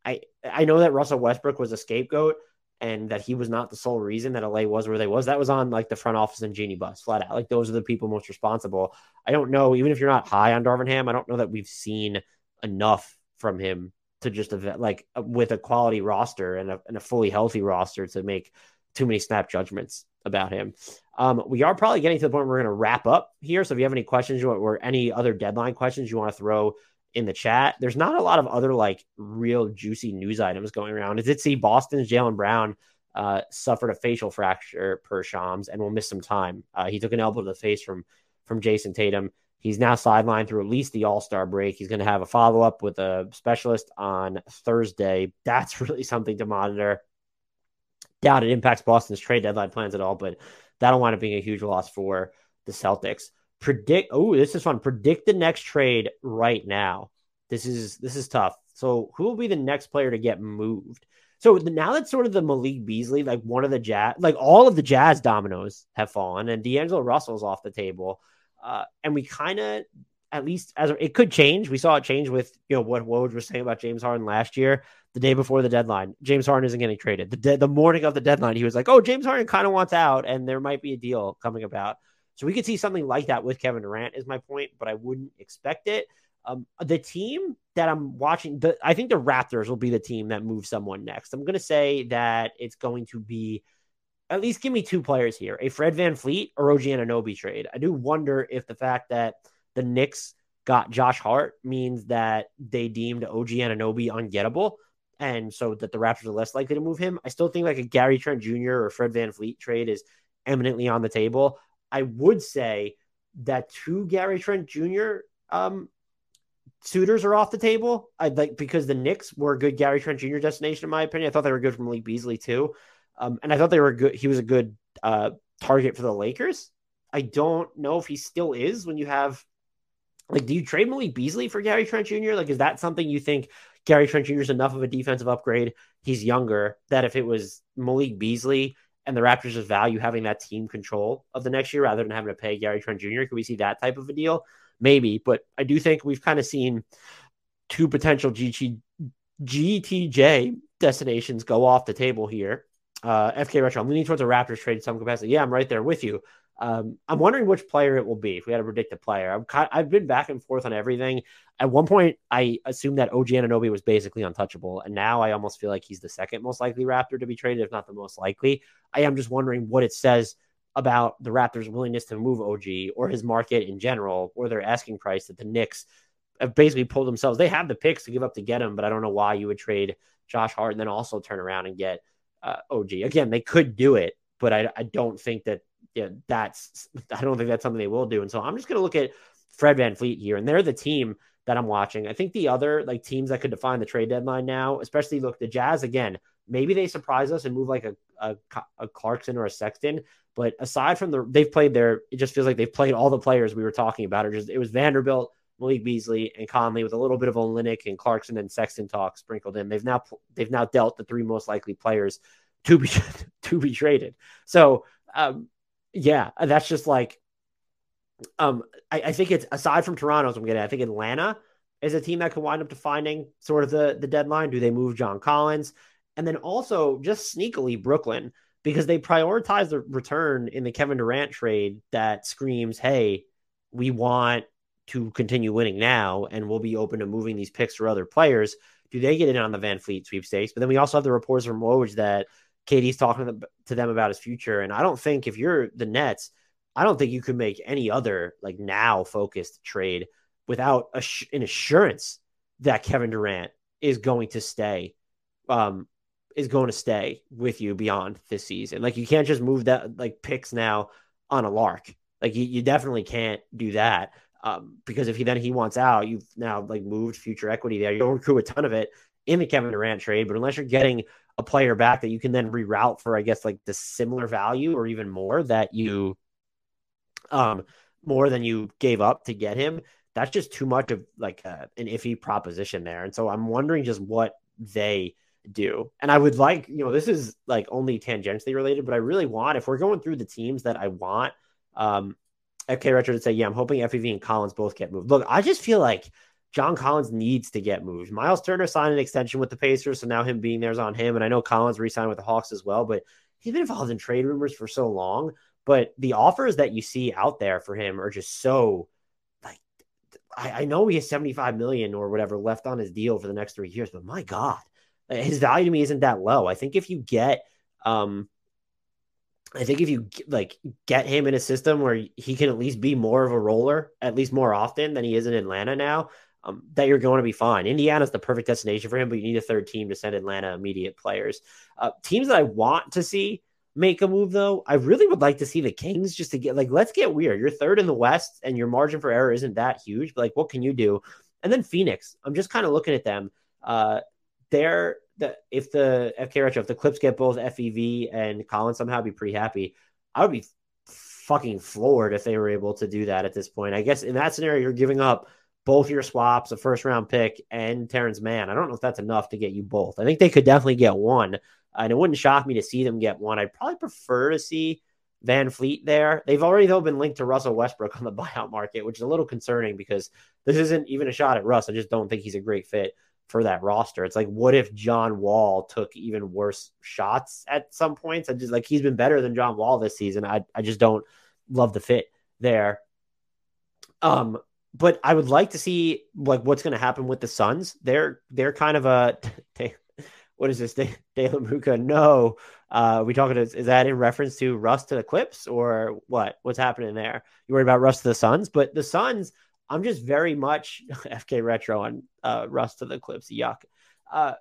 I I know that Russell Westbrook was a scapegoat, and that he was not the sole reason that LA was where they was. That was on like the front office and Jeanie Buss flat out. Like those are the people most responsible. I don't know, even if you're not high on Darvin Ham, I don't know that we've seen enough from him to just like with a quality roster and a, and a fully healthy roster to make too many snap judgments about him. Um, we are probably getting to the point where we're going to wrap up here. So if you have any questions or any other deadline questions you want to throw in the chat. There's not a lot of other like real juicy news items going around. I did see Boston's Jaylen Brown uh, suffered a facial fracture per Shams and will miss some time. Uh, he took an elbow to the face from from Jayson Tatum. He's now sidelined through at least the All Star break. He's going to have a follow up with a specialist on Thursday. That's really something to monitor. Doubt it impacts Boston's trade deadline plans at all, but that'll wind up being a huge loss for the Celtics predict oh this is fun predict the next trade right now this is this is tough so who will be the next player to get moved so now that's sort of the Malik Beasley, like one of the jazz, like all of the jazz dominoes have fallen, and D'Angelo Russell's off the table, uh, and we kind of, at least as it could change. We saw it change with you know what Woj was saying about James Harden last year, the day before the deadline. James Harden isn't getting traded. The de- the morning of the deadline, he was like, "Oh, James Harden kind of wants out, and there might be a deal coming about." So we could see something like that with Kevin Durant, is my point, but I wouldn't expect it. Um, the team that I'm watching, the, I think the Raptors will be the team that moves someone next. I'm going to say that it's going to be at least give me two players here: a Fred VanVleet or OG Anunoby trade. I do wonder if the fact that the Knicks got Josh Hart means that they deemed OG Anunoby ungettable, and so that the Raptors are less likely to move him. I still think like a Gary Trent Jr. or Fred VanVleet trade is eminently on the table. I would say that two Gary Trent Jr. Um, suitors are off the table. I'd like because the Knicks were a good Gary Trent Jr. destination, in my opinion. I thought they were good from Malik Beasley too. Um, and I thought they were good. He was a good uh, target for the Lakers. I don't know if he still is when you have like, do you trade Malik Beasley for Gary Trent Jr.? Like, is that something you think Gary Trent Jr. is enough of a defensive upgrade? He's younger. That if it was Malik Beasley and the Raptors just value having that team control of the next year rather than having to pay Gary Trent Jr., could we see that type of a deal? Maybe, but I do think we've kind of seen two potential GT, GTJ destinations go off the table here. Uh, FK Retro, I'm leaning towards a Raptors trade in some capacity. Yeah, I'm right there with you. Um, I'm wondering which player it will be. If we had to predict a player, I'm kind, I've been back and forth on everything. At one point, I assumed that OG Anunoby was basically untouchable, and now I almost feel like he's the second most likely Raptor to be traded, if not the most likely. I am just wondering what it says about the Raptors' willingness to move OG or his market in general, or their asking price that the Knicks have basically pulled themselves. They have the picks to give up to get him, but I don't know why you would trade Josh Hart and then also turn around and get uh, OG. Again, they could do it, but I, I don't think that yeah, that's I don't think that's something they will do. And so I'm just going to look at Fred VanVleet here, and they're the team that I'm watching. I think the other like teams that could define the trade deadline now, especially look the Jazz again. Maybe they surprise us and move like a, a, a Clarkson or a Sexton. But aside from the, they've played their, it just feels like they've played all the players we were talking about. Or just it was Vanderbilt, Malik Beasley, and Conley with a little bit of Olynyk and Clarkson and Sexton talk sprinkled in. They've now they've now dealt the three most likely players to be to be traded. So um, yeah, that's just like um I, I, think it's aside from Toronto's I'm getting I think Atlanta is a team that could wind up defining sort of the the deadline. Do they move John Collins? And then also just sneakily Brooklyn because they prioritize the return in the Kevin Durant trade that screams, "Hey, we want to continue winning now and we'll be open to moving these picks for other players." Do they get in on the VanVleet sweepstakes? But then we also have the reports from Woj that KD's talking to them about his future. And I don't think if you're the Nets, I don't think you could make any other like now focused trade without a, an assurance that Kevin Durant is going to stay, um, is going to stay with you beyond this season. Like you can't just move that like picks now on a lark. Like you, you definitely can't do that. Um, because if he then he wants out, you've now like moved future equity there. You don't recruit a ton of it in the Kevin Durant trade, but unless you're getting a player back that you can then reroute for, I guess, like the similar value or even more that you, um, more than you gave up to get him. That's just too much of like a, an iffy proposition there. And so I'm wondering just what they do. And I would like, you know, this is like only tangentially related, but I really want, if we're going through the teams that I want, um, okay, Retro to say, yeah, I'm hoping FEV and Collins both get moved. Look, I just feel like John Collins needs to get moved. Miles Turner signed an extension with the Pacers, so now him being there is on him. And I know Collins re-signed with the Hawks as well, but he's been involved in trade rumors for so long. But the offers that you see out there for him are just so like I, I know he has 75 million or whatever left on his deal for the next three years, but my God, his value to me isn't that low. I think if you get um I think if you like get him in a system where he can at least be more of a roller, at least more often than he is in Atlanta now, um, that you're going to be fine. Indiana's the perfect destination for him, but you need a third team to send Atlanta immediate players. Uh, teams that I want to see make a move, though, I really would like to see the Kings just to get like, let's get weird. You're third in the West, and your margin for error isn't that huge, but like, what can you do? And then Phoenix, I'm just kind of looking at them. Uh, they're the if the FK Retro, if the Clips get both FEV and Collins somehow, I'd be pretty happy. I would be fucking floored if they were able to do that at this point. I guess in that scenario, you're giving up both your swaps, a first round pick, and Terance Mann. I don't know if that's enough to get you both. I think they could definitely get one. And it wouldn't shock me to see them get one. I'd probably prefer to see VanVleet there. They've already, though, been linked to Russell Westbrook on the buyout market, which is a little concerning because this isn't even a shot at Russ. I just don't think he's a great fit for that roster. It's like, what if John Wall took even worse shots at some points? I just like he's been better than John Wall this season. I, I just don't love the fit there. Um, but I would like to see like what's going to happen with the Suns. They're they're kind of a they, what is this? De, De La Muca? No. Uh, we talking? Is, is that in reference to Russ to the Clips or what? What's happening there? You worried about Russ to the Suns, but the Suns, I'm just very much FK retro on uh, Russ to the Clips. Yuck. Uh,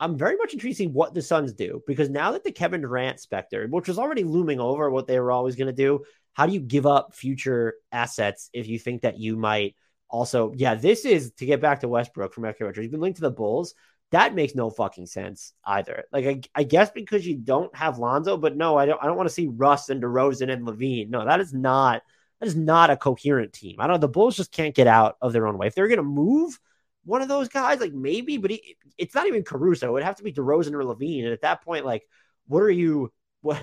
I'm very much intrigued to see what the Suns do because now that the Kevin Durant specter, which was already looming over what they were always going to do, how do you give up future assets if you think that you might also? Yeah, this is to get back to Westbrook from FK Retro. You've been linked to the Bulls. That makes no fucking sense either. Like I, I guess because you don't have Lonzo, but no, I don't. I don't want to see Russ and DeRozan and LaVine. No, that is not. That is not a coherent team. I don't. Know. The Bulls just can't get out of their own way. If they're going to move one of those guys, like maybe, but he, it's not even Caruso. It would have to be DeRozan or LaVine. And at that point, like, what are you? What?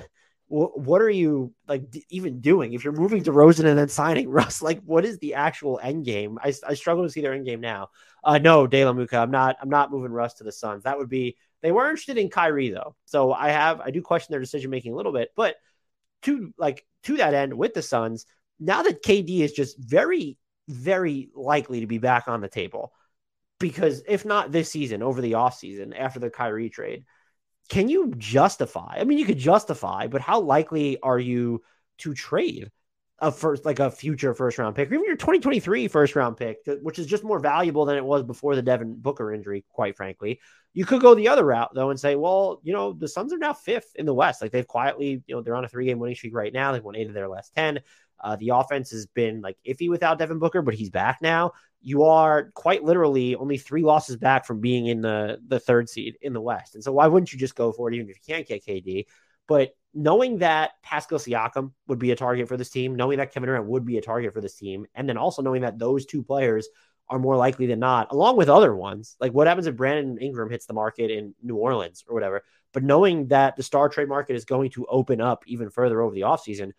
What are you like d- even doing if you're moving DeRozan and then signing Russ? Like, what is the actual end game? I, I struggle to see their end game now. Uh, no, De La Muca, I'm not. I'm not moving Russ to the Suns. That would be. They were interested in Kyrie though, so I have. I do question their decision making a little bit, but to like to that end with the Suns, now that KD is just very, very likely to be back on the table because if not this season, over the offseason after the Kyrie trade, can you justify? I mean, you could justify, but how likely are you to trade a first, like a future first round pick, or even your 2023 first round pick, which is just more valuable than it was before the Devin Booker injury, quite frankly? You could go the other route though and say, well, you know, the Suns are now fifth in the West. Like they've quietly, you know, they're on a three game winning streak right now. They've won eight of their last 10. Uh, the offense has been like iffy without Devin Booker, but he's back now. You are quite literally only three losses back from being in the the third seed in the West, and so why wouldn't you just go for it even if you can't get KD? But knowing that Pascal Siakam would be a target for this team, knowing that Kevin Durant would be a target for this team, and then also knowing that those two players are more likely than not, along with other ones. Like what happens if Brandon Ingram hits the market in New Orleans or whatever? But knowing that the star trade market is going to open up even further over the offseason,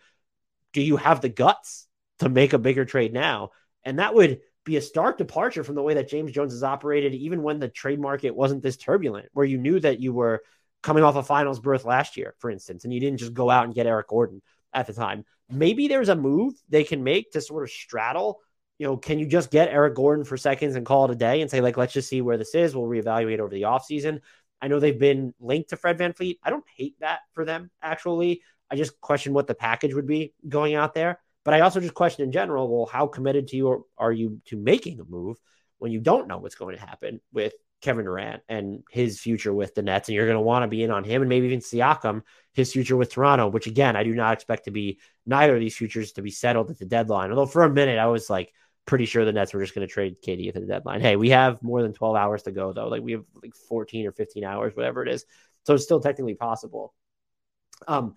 do you have the guts to make a bigger trade now? And that would be a stark departure from the way that James Jones has operated, even when the trade market wasn't this turbulent, where you knew that you were coming off a finals berth last year, for instance, and you didn't just go out and get Eric Gordon at the time. Maybe there's a move they can make to sort of straddle. You know, can you just get Eric Gordon for seconds and call it a day and say, like, let's just see where this is? We'll reevaluate over the offseason. I know they've been linked to Fred VanVleet. I don't hate that for them, actually. I just question what the package would be going out there. But I also just question in general, well, how committed to you are you to making a move when you don't know what's going to happen with Kevin Durant and his future with the Nets, and you're going to want to be in on him and maybe even Siakam, his future with Toronto, which again, I do not expect to be neither of these futures to be settled at the deadline. Although for a minute, I was like pretty sure the Nets were just going to trade KD at the deadline. Hey, we have more than 12 hours to go though. Like we have like 14 or 15 hours, whatever it is. So it's still technically possible. Um,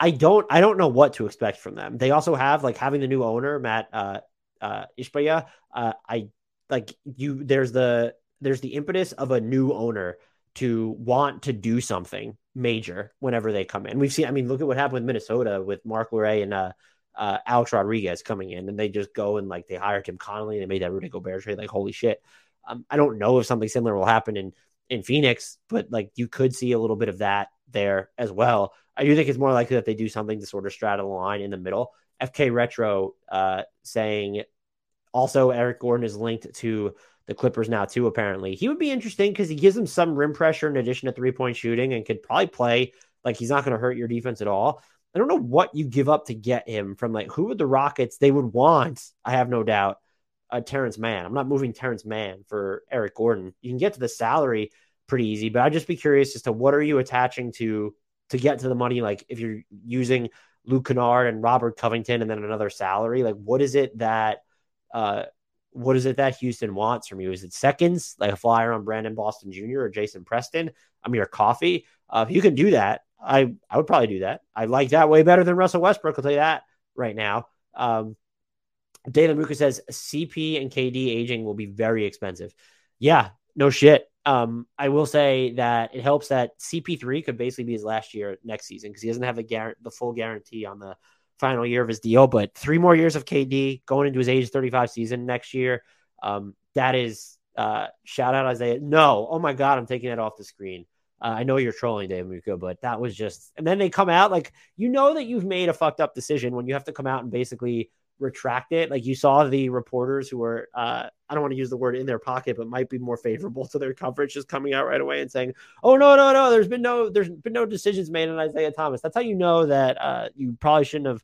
I don't I don't know what to expect from them. They also have like having the new owner Mat uh, uh, Ishbia. Uh, I like you. There's the there's the impetus of a new owner to want to do something major whenever they come in. We've seen. I mean, look at what happened with Minnesota with Marc Lore and uh, uh, Alex Rodriguez coming in, and they just go and like they hired Tim Connolly. And they made that Rudy Gobert trade. Like holy shit. Um, I don't know if something similar will happen in in Phoenix, but like you could see a little bit of that there as well. I do think it's more likely that they do something to sort of straddle the line in the middle. FK Retro uh, saying also Eric Gordon is linked to the Clippers now too. Apparently, he would be interesting because he gives them some rim pressure in addition to three point shooting and could probably play like he's not going to hurt your defense at all. I don't know what you give up to get him from like who would the Rockets they would want. I have no doubt. Uh, Terance Mann. I'm not moving Terance Mann for Eric Gordon. You can get to the salary pretty easy, but I'd just be curious as to what are you attaching to to get to the money? Like if you're using Luke Kennard and Robert Covington and then another salary, like what is it that uh what is it that Houston wants from you? Is it seconds, like a flyer on Brandon Boston Jr. or Jason Preston? I mean, or coffee. Uh, if you can do that, I I would probably do that. I like that way better than Russell Westbrook. I'll tell you that right now. Um, David Muka says CP and KD aging will be very expensive. Yeah, no shit. Um, I will say that it helps that CP3 could basically be his last year next season because he doesn't have the guarantee, the full guarantee on the final year of his deal. But three more years of KD going into his age 35 season next year. Um, that is uh, shout out Isaiah. No, oh my god, I'm taking that off the screen. Uh, I know you're trolling Dave Muka, but that was just. And then they come out like you know that you've made a fucked up decision when you have to come out and basically retract it. Like you saw the reporters who were, uh, I don't want to use the word in their pocket, but might be more favorable to their coverage, just coming out right away and saying, "Oh no, no, no, there's been no, there's been no decisions made on Isaiah Thomas." That's how you know that uh, you probably shouldn't have.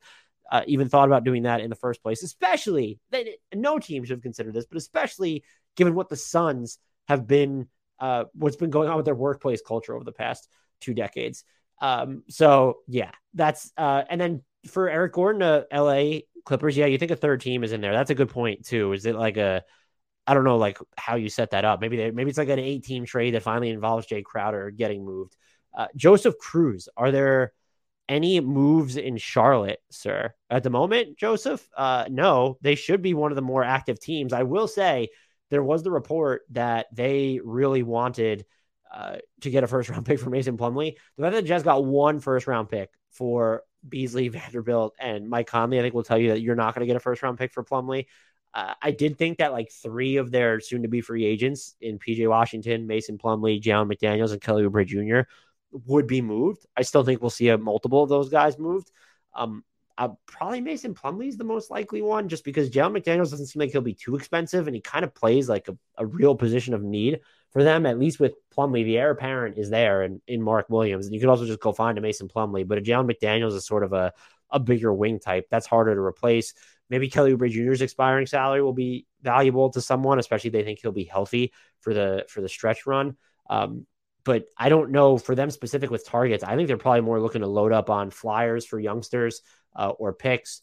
Uh, even thought about doing that in the first place, especially that no team should have considered this, but especially given what the Suns have been, uh, what's been going on with their workplace culture over the past two decades. Um, so yeah, that's uh, and then for Eric Gordon to LA Clippers, yeah, you think a third team is in there. That's a good point too. Is it like a I don't know like how you set that up. Maybe they, maybe it's like an eight team trade that finally involves Jae Crowder getting moved. Uh, Joseph Cruz, are there any moves in Charlotte, sir? At the moment, Joseph, uh, no, they should be one of the more active teams. I will say there was the report that they really wanted uh, to get a first round pick for Mason Plumlee. The fact that the Jazz got one first round pick for Beasley, Vanderbilt, and Mike Conley, I think will tell you that you're not going to get a first round pick for Plumlee. Uh, I did think that like three of their soon to be free agents in PJ Washington, Mason Plumlee, Jalen McDaniels, and Kelly Oubre Jr. would be moved. I still think we'll see a multiple of those guys moved. Um, uh, probably Mason Plumlee is the most likely one, just because Jalen McDaniels doesn't seem like he'll be too expensive, and he kind of plays like a, a real position of need for them, at least with Plumlee, the heir apparent is there and in Mark Williams. And you could also just go find a Mason Plumlee, but a Jalen McDaniels is sort of a, a bigger wing type. That's harder to replace. Maybe Kelly Oubre Jr.'s expiring salary will be valuable to someone, especially they think he'll be healthy for the for the stretch run. Um, but I don't know for them specific with targets. I think they're probably more looking to load up on flyers for youngsters uh, or picks.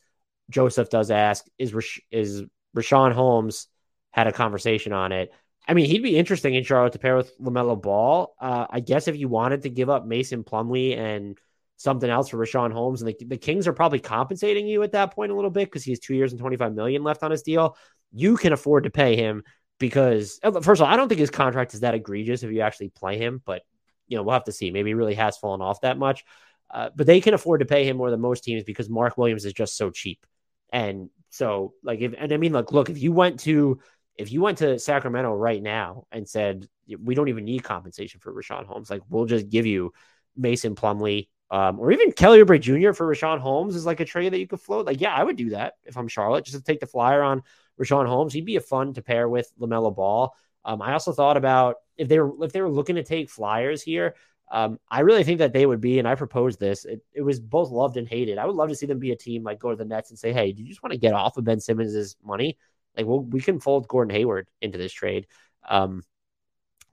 Joseph does ask, is Rash- is Richaun Holmes had a conversation on it? I mean, he'd be interesting in Charlotte to pair with LaMelo Ball. Uh, I guess if you wanted to give up Mason Plumlee and something else for Richaun Holmes, and the, the Kings are probably compensating you at that point a little bit because he has two years and 25 million left on his deal. You can afford to pay him because, uh, first of all, I don't think his contract is that egregious if you actually play him, but you know, we'll have to see. Maybe he really has fallen off that much. Uh, but they can afford to pay him more than most teams because Mark Williams is just so cheap. And so, like, if, and I mean, like, look, if you went to, if you went to Sacramento right now and said we don't even need compensation for Richaun Holmes, like we'll just give you Mason Plumlee, um, or even Kelly Oubre Jr. for Richaun Holmes is like a trade that you could float. Like, yeah, I would do that if I'm Charlotte, just to take the flyer on Richaun Holmes. He'd be a fun to pair with LaMelo Ball. Um, I also thought about if they were if they were looking to take flyers here. Um, I really think that they would be, and I proposed this. It, it, was both loved and hated. I would love to see them be a team like go to the Nets and say, "Hey, do you just want to get off of Ben Simmons' money? Like, well, we can fold Gordon Hayward into this trade. Um,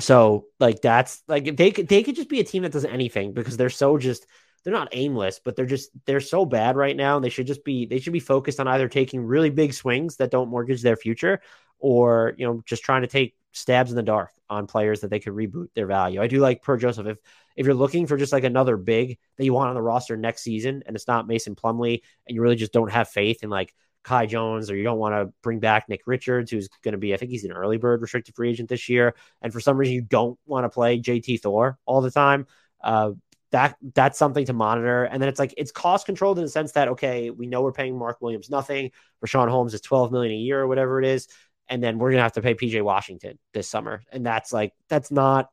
so like that's like they could they could just be a team that does anything because they're so just they're not aimless, but they're just they're so bad right now. And they should just be they should be focused on either taking really big swings that don't mortgage their future, or you know just trying to take stabs in the dark on players that they could reboot their value. I do like per Joseph if if you're looking for just like another big that you want on the roster next season, and it's not Mason Plumlee, and you really just don't have faith in like Kai Jones, or you don't want to bring back Nick Richards, who's going to be, I think he's an early bird restricted free agent this year. And for some reason, you don't want to play JT Thor all the time. Uh, that that's something to monitor. And then it's like it's cost controlled in the sense that okay, we know we're paying Mark Williams nothing. Richaun Holmes is 12 million a year or whatever it is. And then we're gonna have to pay PJ Washington this summer. And that's like that's not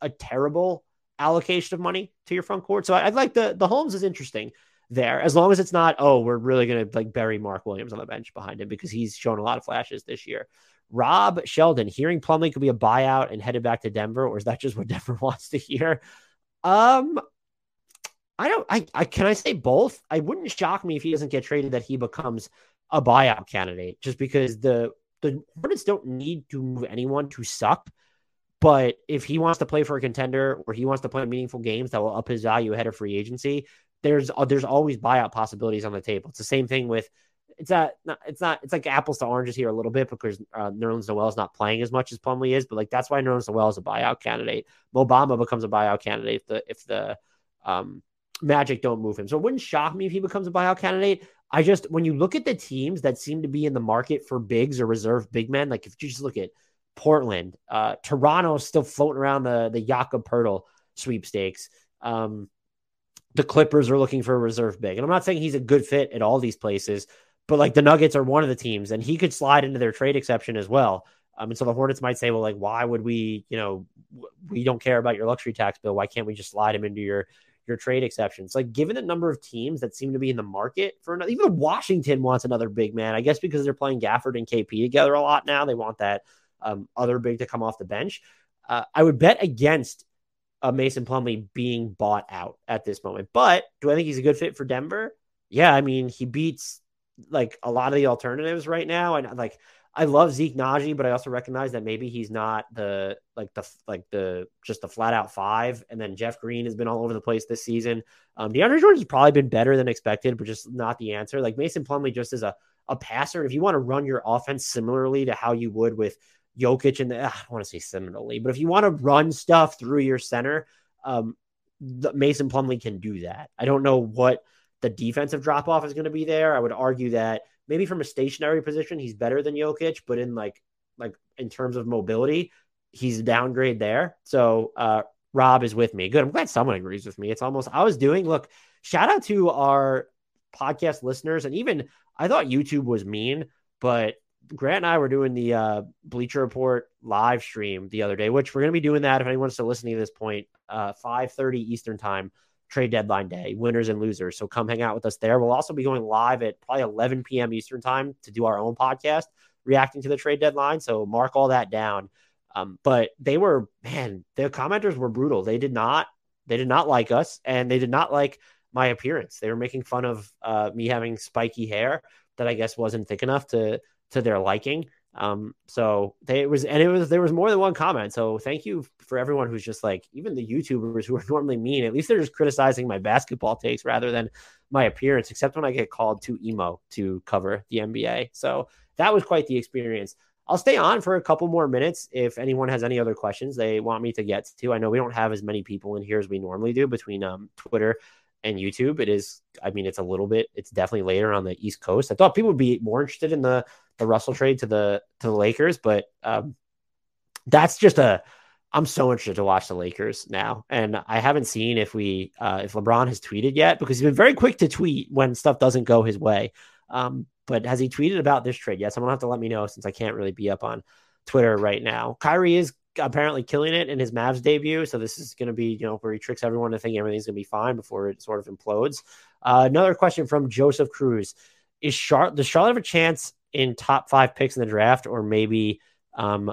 a terrible allocation of money to your front court. So I, would like the the Holmes is interesting there as long as it's not oh we're really going to like bury mark williams on the bench behind him because he's shown a lot of flashes this year. Rob sheldon hearing plumlee could be a buyout and headed back to denver or is that just what denver wants to hear? Um i don't i, I can i say both? I wouldn't shock me if he doesn't get traded that he becomes a buyout candidate just because the the hornets don't need to move anyone to suck but if he wants to play for a contender or he wants to play meaningful games that will up his value ahead of free agency, there's uh, there's always buyout possibilities on the table. It's the same thing with it's not, it's not it's like apples to oranges here a little bit because uh, Nerlens Noel is not playing as much as Plumlee is, but like that's why Nerlens Noel is a buyout candidate. Mo Bamba becomes a buyout candidate if the if the um, Magic don't move him. So it wouldn't shock me if he becomes a buyout candidate. I just when you look at the teams that seem to be in the market for bigs or reserve big men, like if you just look at Portland, uh, Toronto still floating around the the Jakob Poeltl sweepstakes. Um, the Clippers are looking for a reserve big. And I'm not saying he's a good fit at all these places, but like the Nuggets are one of the teams and he could slide into their trade exception as well. Um, and so the Hornets might say, well, like, why would we, you know, we don't care about your luxury tax bill. Why can't we just slide him into your your trade exceptions. Like given the number of teams that seem to be in the market for another, even Washington wants another big man. I guess because they're playing Gafford and KP together a lot now, they want that um, other big to come off the bench. Uh, I would bet against uh, Mason Plumlee being bought out at this moment. But do I think he's a good fit for Denver? Yeah, I mean he beats like a lot of the alternatives right now, and like I love Zeke Nnaji, but I also recognize that maybe he's not the like the like the just the flat out five. And then Jeff Green has been all over the place this season. Um, DeAndre Jordan's probably been better than expected, but just not the answer. Like Mason Plumlee just as a a passer. If you want to run your offense similarly to how you would with Jokic and the, I don't want to say similarly, but if you want to run stuff through your center, um, the, Mason Plumlee can do that. I don't know what the defensive drop off is going to be there. I would argue that maybe from a stationary position, he's better than Jokic, but in like like in terms of mobility, he's a downgrade there. So uh, Rob is with me. Good. I'm glad someone agrees with me. It's almost I was doing. Look, shout out to our podcast listeners, and even I thought YouTube was mean, but Grant and I were doing the uh, Bleacher Report live stream the other day, which we're going to be doing that if anyone's still listening to this point, uh, 5:30 Eastern time trade deadline day, winners and losers. So come hang out with us there. We'll also be going live at probably 11 p.m. Eastern time to do our own podcast reacting to the trade deadline. So mark all that down. Um, but they were, man, the commenters were brutal. They did not, they did not like us and they did not like my appearance. They were making fun of uh, me having spiky hair that I guess wasn't thick enough to, to their liking. Um, so they it was and it was there was more than one comment. So thank you for everyone who's just like even the YouTubers who are normally mean, at least they're just criticizing my basketball takes rather than my appearance, except when I get called too emo to cover the NBA. So that was quite the experience. I'll stay on for a couple more minutes if anyone has any other questions they want me to get to. I know we don't have as many people in here as we normally do between um, Twitter and YouTube. It is, I mean, it's a little bit, it's definitely later on the East Coast. I thought people would be more interested in the the Russell trade to the to the Lakers, but um, that's just a. I'm so interested to watch the Lakers now, and I haven't seen if we uh, if LeBron has tweeted yet because he's been very quick to tweet when stuff doesn't go his way. Um, but has he tweeted about this trade yet? Someone have to let me know since I can't really be up on Twitter right now. Kyrie is apparently killing it in his Mavs debut. So this is going to be, you know, where he tricks everyone to think everything's going to be fine before it sort of implodes. Uh, another question from Joseph Cruz: Is Charlotte does Charlotte have a chance in top five picks in the draft, or maybe um,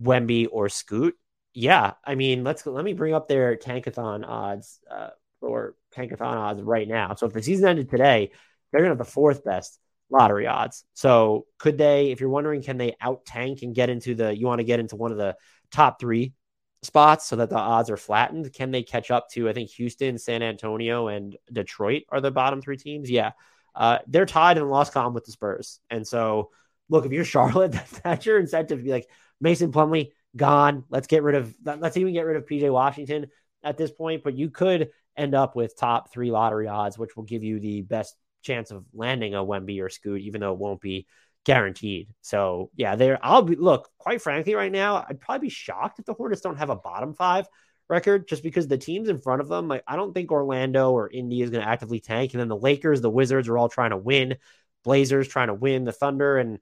Wemby or Scoot? Yeah, I mean, let's let me bring up their tankathon odds uh, or tankathon odds right now. So if the season ended today, they're to have the fourth best lottery odds. So could they, if you're wondering, can they out tank and get into the, you want to get into one of the top three spots so that the odds are flattened. Can they catch up to, I think, Houston, San Antonio, and Detroit are the bottom three teams? Yeah. Uh, they're tied in the loss column with the Spurs. And so, look, if you're Charlotte, that's, that's your incentive to be like, Mason Plumlee, gone. Let's get rid of, let's even get rid of PJ Washington at this point. But you could end up with top three lottery odds, which will give you the best chance of landing a Wemby or Scoot, even though it won't be guaranteed. So yeah, there I'll be look, quite frankly, right now, I'd probably be shocked if the Hornets don't have a bottom five record just because the teams in front of them, like I don't think Orlando or Indy is going to actively tank. And then the Lakers, the Wizards are all trying to win, Blazers trying to win, the Thunder and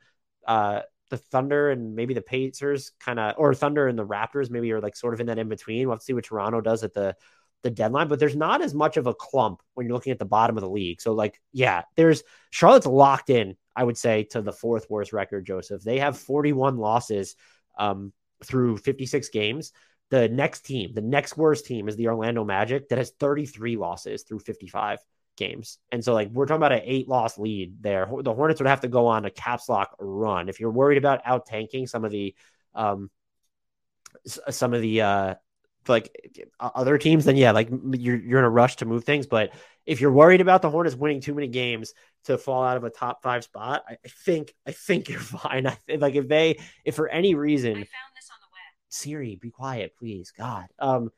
uh the Thunder and maybe the Pacers kind of or Thunder and the Raptors maybe are like sort of in that in between. We'll have to see what Toronto does at the the deadline, but there's not as much of a clump when you're looking at the bottom of the league. So like, yeah, there's Charlotte's locked in I would say, to the fourth worst record, Joseph. They have 41 losses um, through 56 games. The next team, the next worst team is the Orlando Magic that has 33 losses through 55 games. And so, like, we're talking about an eight loss lead there. The Hornets would have to go on a caps lock run. If you're worried about out tanking some of the, um, some of the, uh, like other teams, then yeah, like you're you're in a rush to move things. But if you're worried about the Hornets winning too many games to fall out of a top five spot, I, I think I think you're fine. I like if they if for any reason Siri, be quiet, please. God. Um,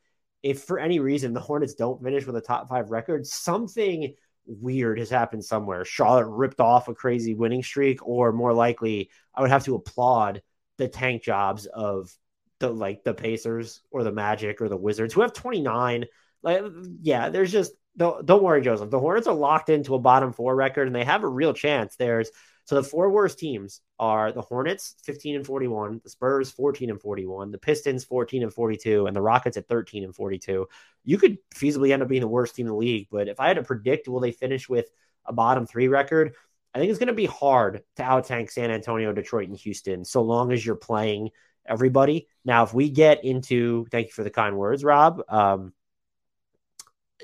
if for any reason the Hornets don't finish with a top five record, something weird has happened somewhere. Charlotte ripped off a crazy winning streak, or more likely, I would have to applaud the tank jobs of the like the Pacers or the Magic or the Wizards who have 29. Like, yeah, there's just don't, don't worry, Joseph. The Hornets are locked into a bottom four record and they have a real chance. There's So the four worst teams are the Hornets, 15 and 41, the Spurs, 14 and 41, the Pistons, 14 and 42, and the Rockets at 13 and 42. You could feasibly end up being the worst team in the league, but if I had to predict, will they finish with a bottom three record? I think it's going to be hard to out tank San Antonio, Detroit, and Houston, so long as you're playing everybody. Now, if we get into, thank you for the kind words, Rob. Um,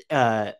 uh,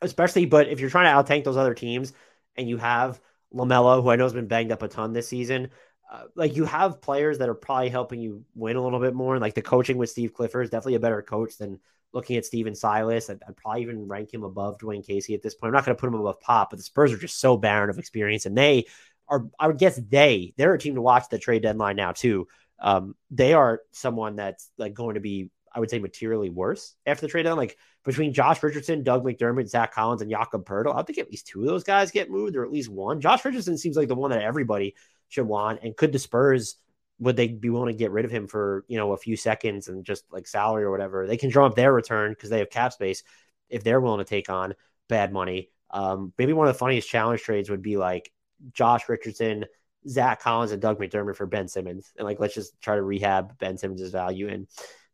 especially, but if you're trying to out tank those other teams and you have LaMelo, who I know has been banged up a ton this season. Uh, like you have players that are probably helping you win a little bit more. And like the coaching with Steve Clifford is definitely a better coach than looking at Stephen Silas. I'd, I'd probably even rank him above Dwane Casey at this point. I'm not going to put him above Pop, but the Spurs are just so barren of experience. And they are, I would guess they, they're a team to watch the trade deadline now too. Um, they are someone that's like going to be, I would say, materially worse after the trade deadline. Like between Josh Richardson, Doug McDermott, Zach Collins, and Jakob Poeltl, I think at least two of those guys get moved, or at least one. Josh Richardson seems like the one that everybody should want. And could the Spurs would they be willing to get rid of him for you know a few seconds and just like salary or whatever? They can draw up their return because they have cap space if they're willing to take on bad money. Um, maybe one of the funniest challenge trades would be like Josh Richardson, Zach Collins, and Doug McDermott for Ben Simmons, and like let's just try to rehab Ben Simmons' value in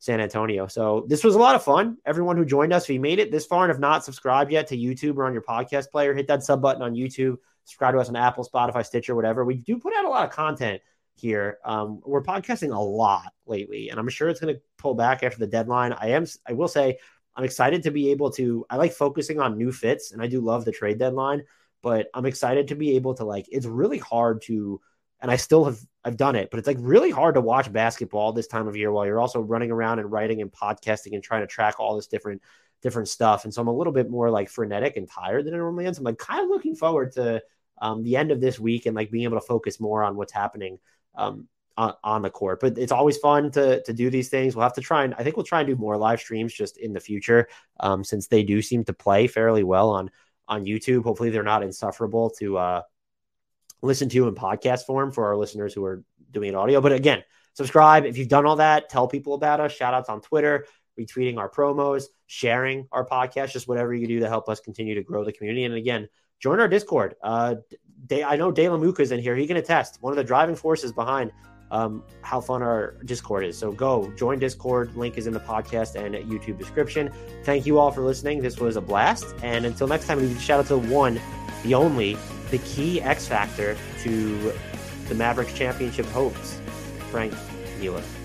San Antonio. So this was a lot of fun. Everyone who joined us, if you made it this far and have not subscribed yet to YouTube or on your podcast player, hit that sub button on YouTube. Subscribe to us on Apple, Spotify, Stitcher, whatever. We do put out a lot of content here. Um, we're podcasting a lot lately, and I'm sure it's going to pull back after the deadline. I am. I will say I'm excited to be able to. I like focusing on new fits, and I do love the trade deadline. But I'm excited to be able to like. It's really hard to and I still have I've done it, but it's like really hard to watch basketball this time of year while you're also running around and writing and podcasting and trying to track all this different different stuff. And so I'm a little bit more like frenetic and tired than I normally am. So I'm like kind of looking forward to um, the end of this week and like being able to focus more on what's happening um, on, on the court. But it's always fun to to do these things. We'll have to try and I think we'll try and do more live streams just in the future um, since they do seem to play fairly well on on YouTube. Hopefully they're not insufferable to uh, listen to in podcast form for our listeners who are doing it audio. But again, subscribe if you've done all that. Tell people about us. Shout outs on Twitter, retweeting our promos, sharing our podcast, just whatever you do to help us continue to grow the community. And again, join our Discord. Uh, I know De La Muca's in here. He can attest. One of the driving forces behind um, how fun our Discord is. So go join Discord. Link is in the podcast and YouTube description. Thank you all for listening. This was a blast. And until next time, we shout out to one, the only the key X factor to the Mavericks championship hopes, Frank Ntilikina.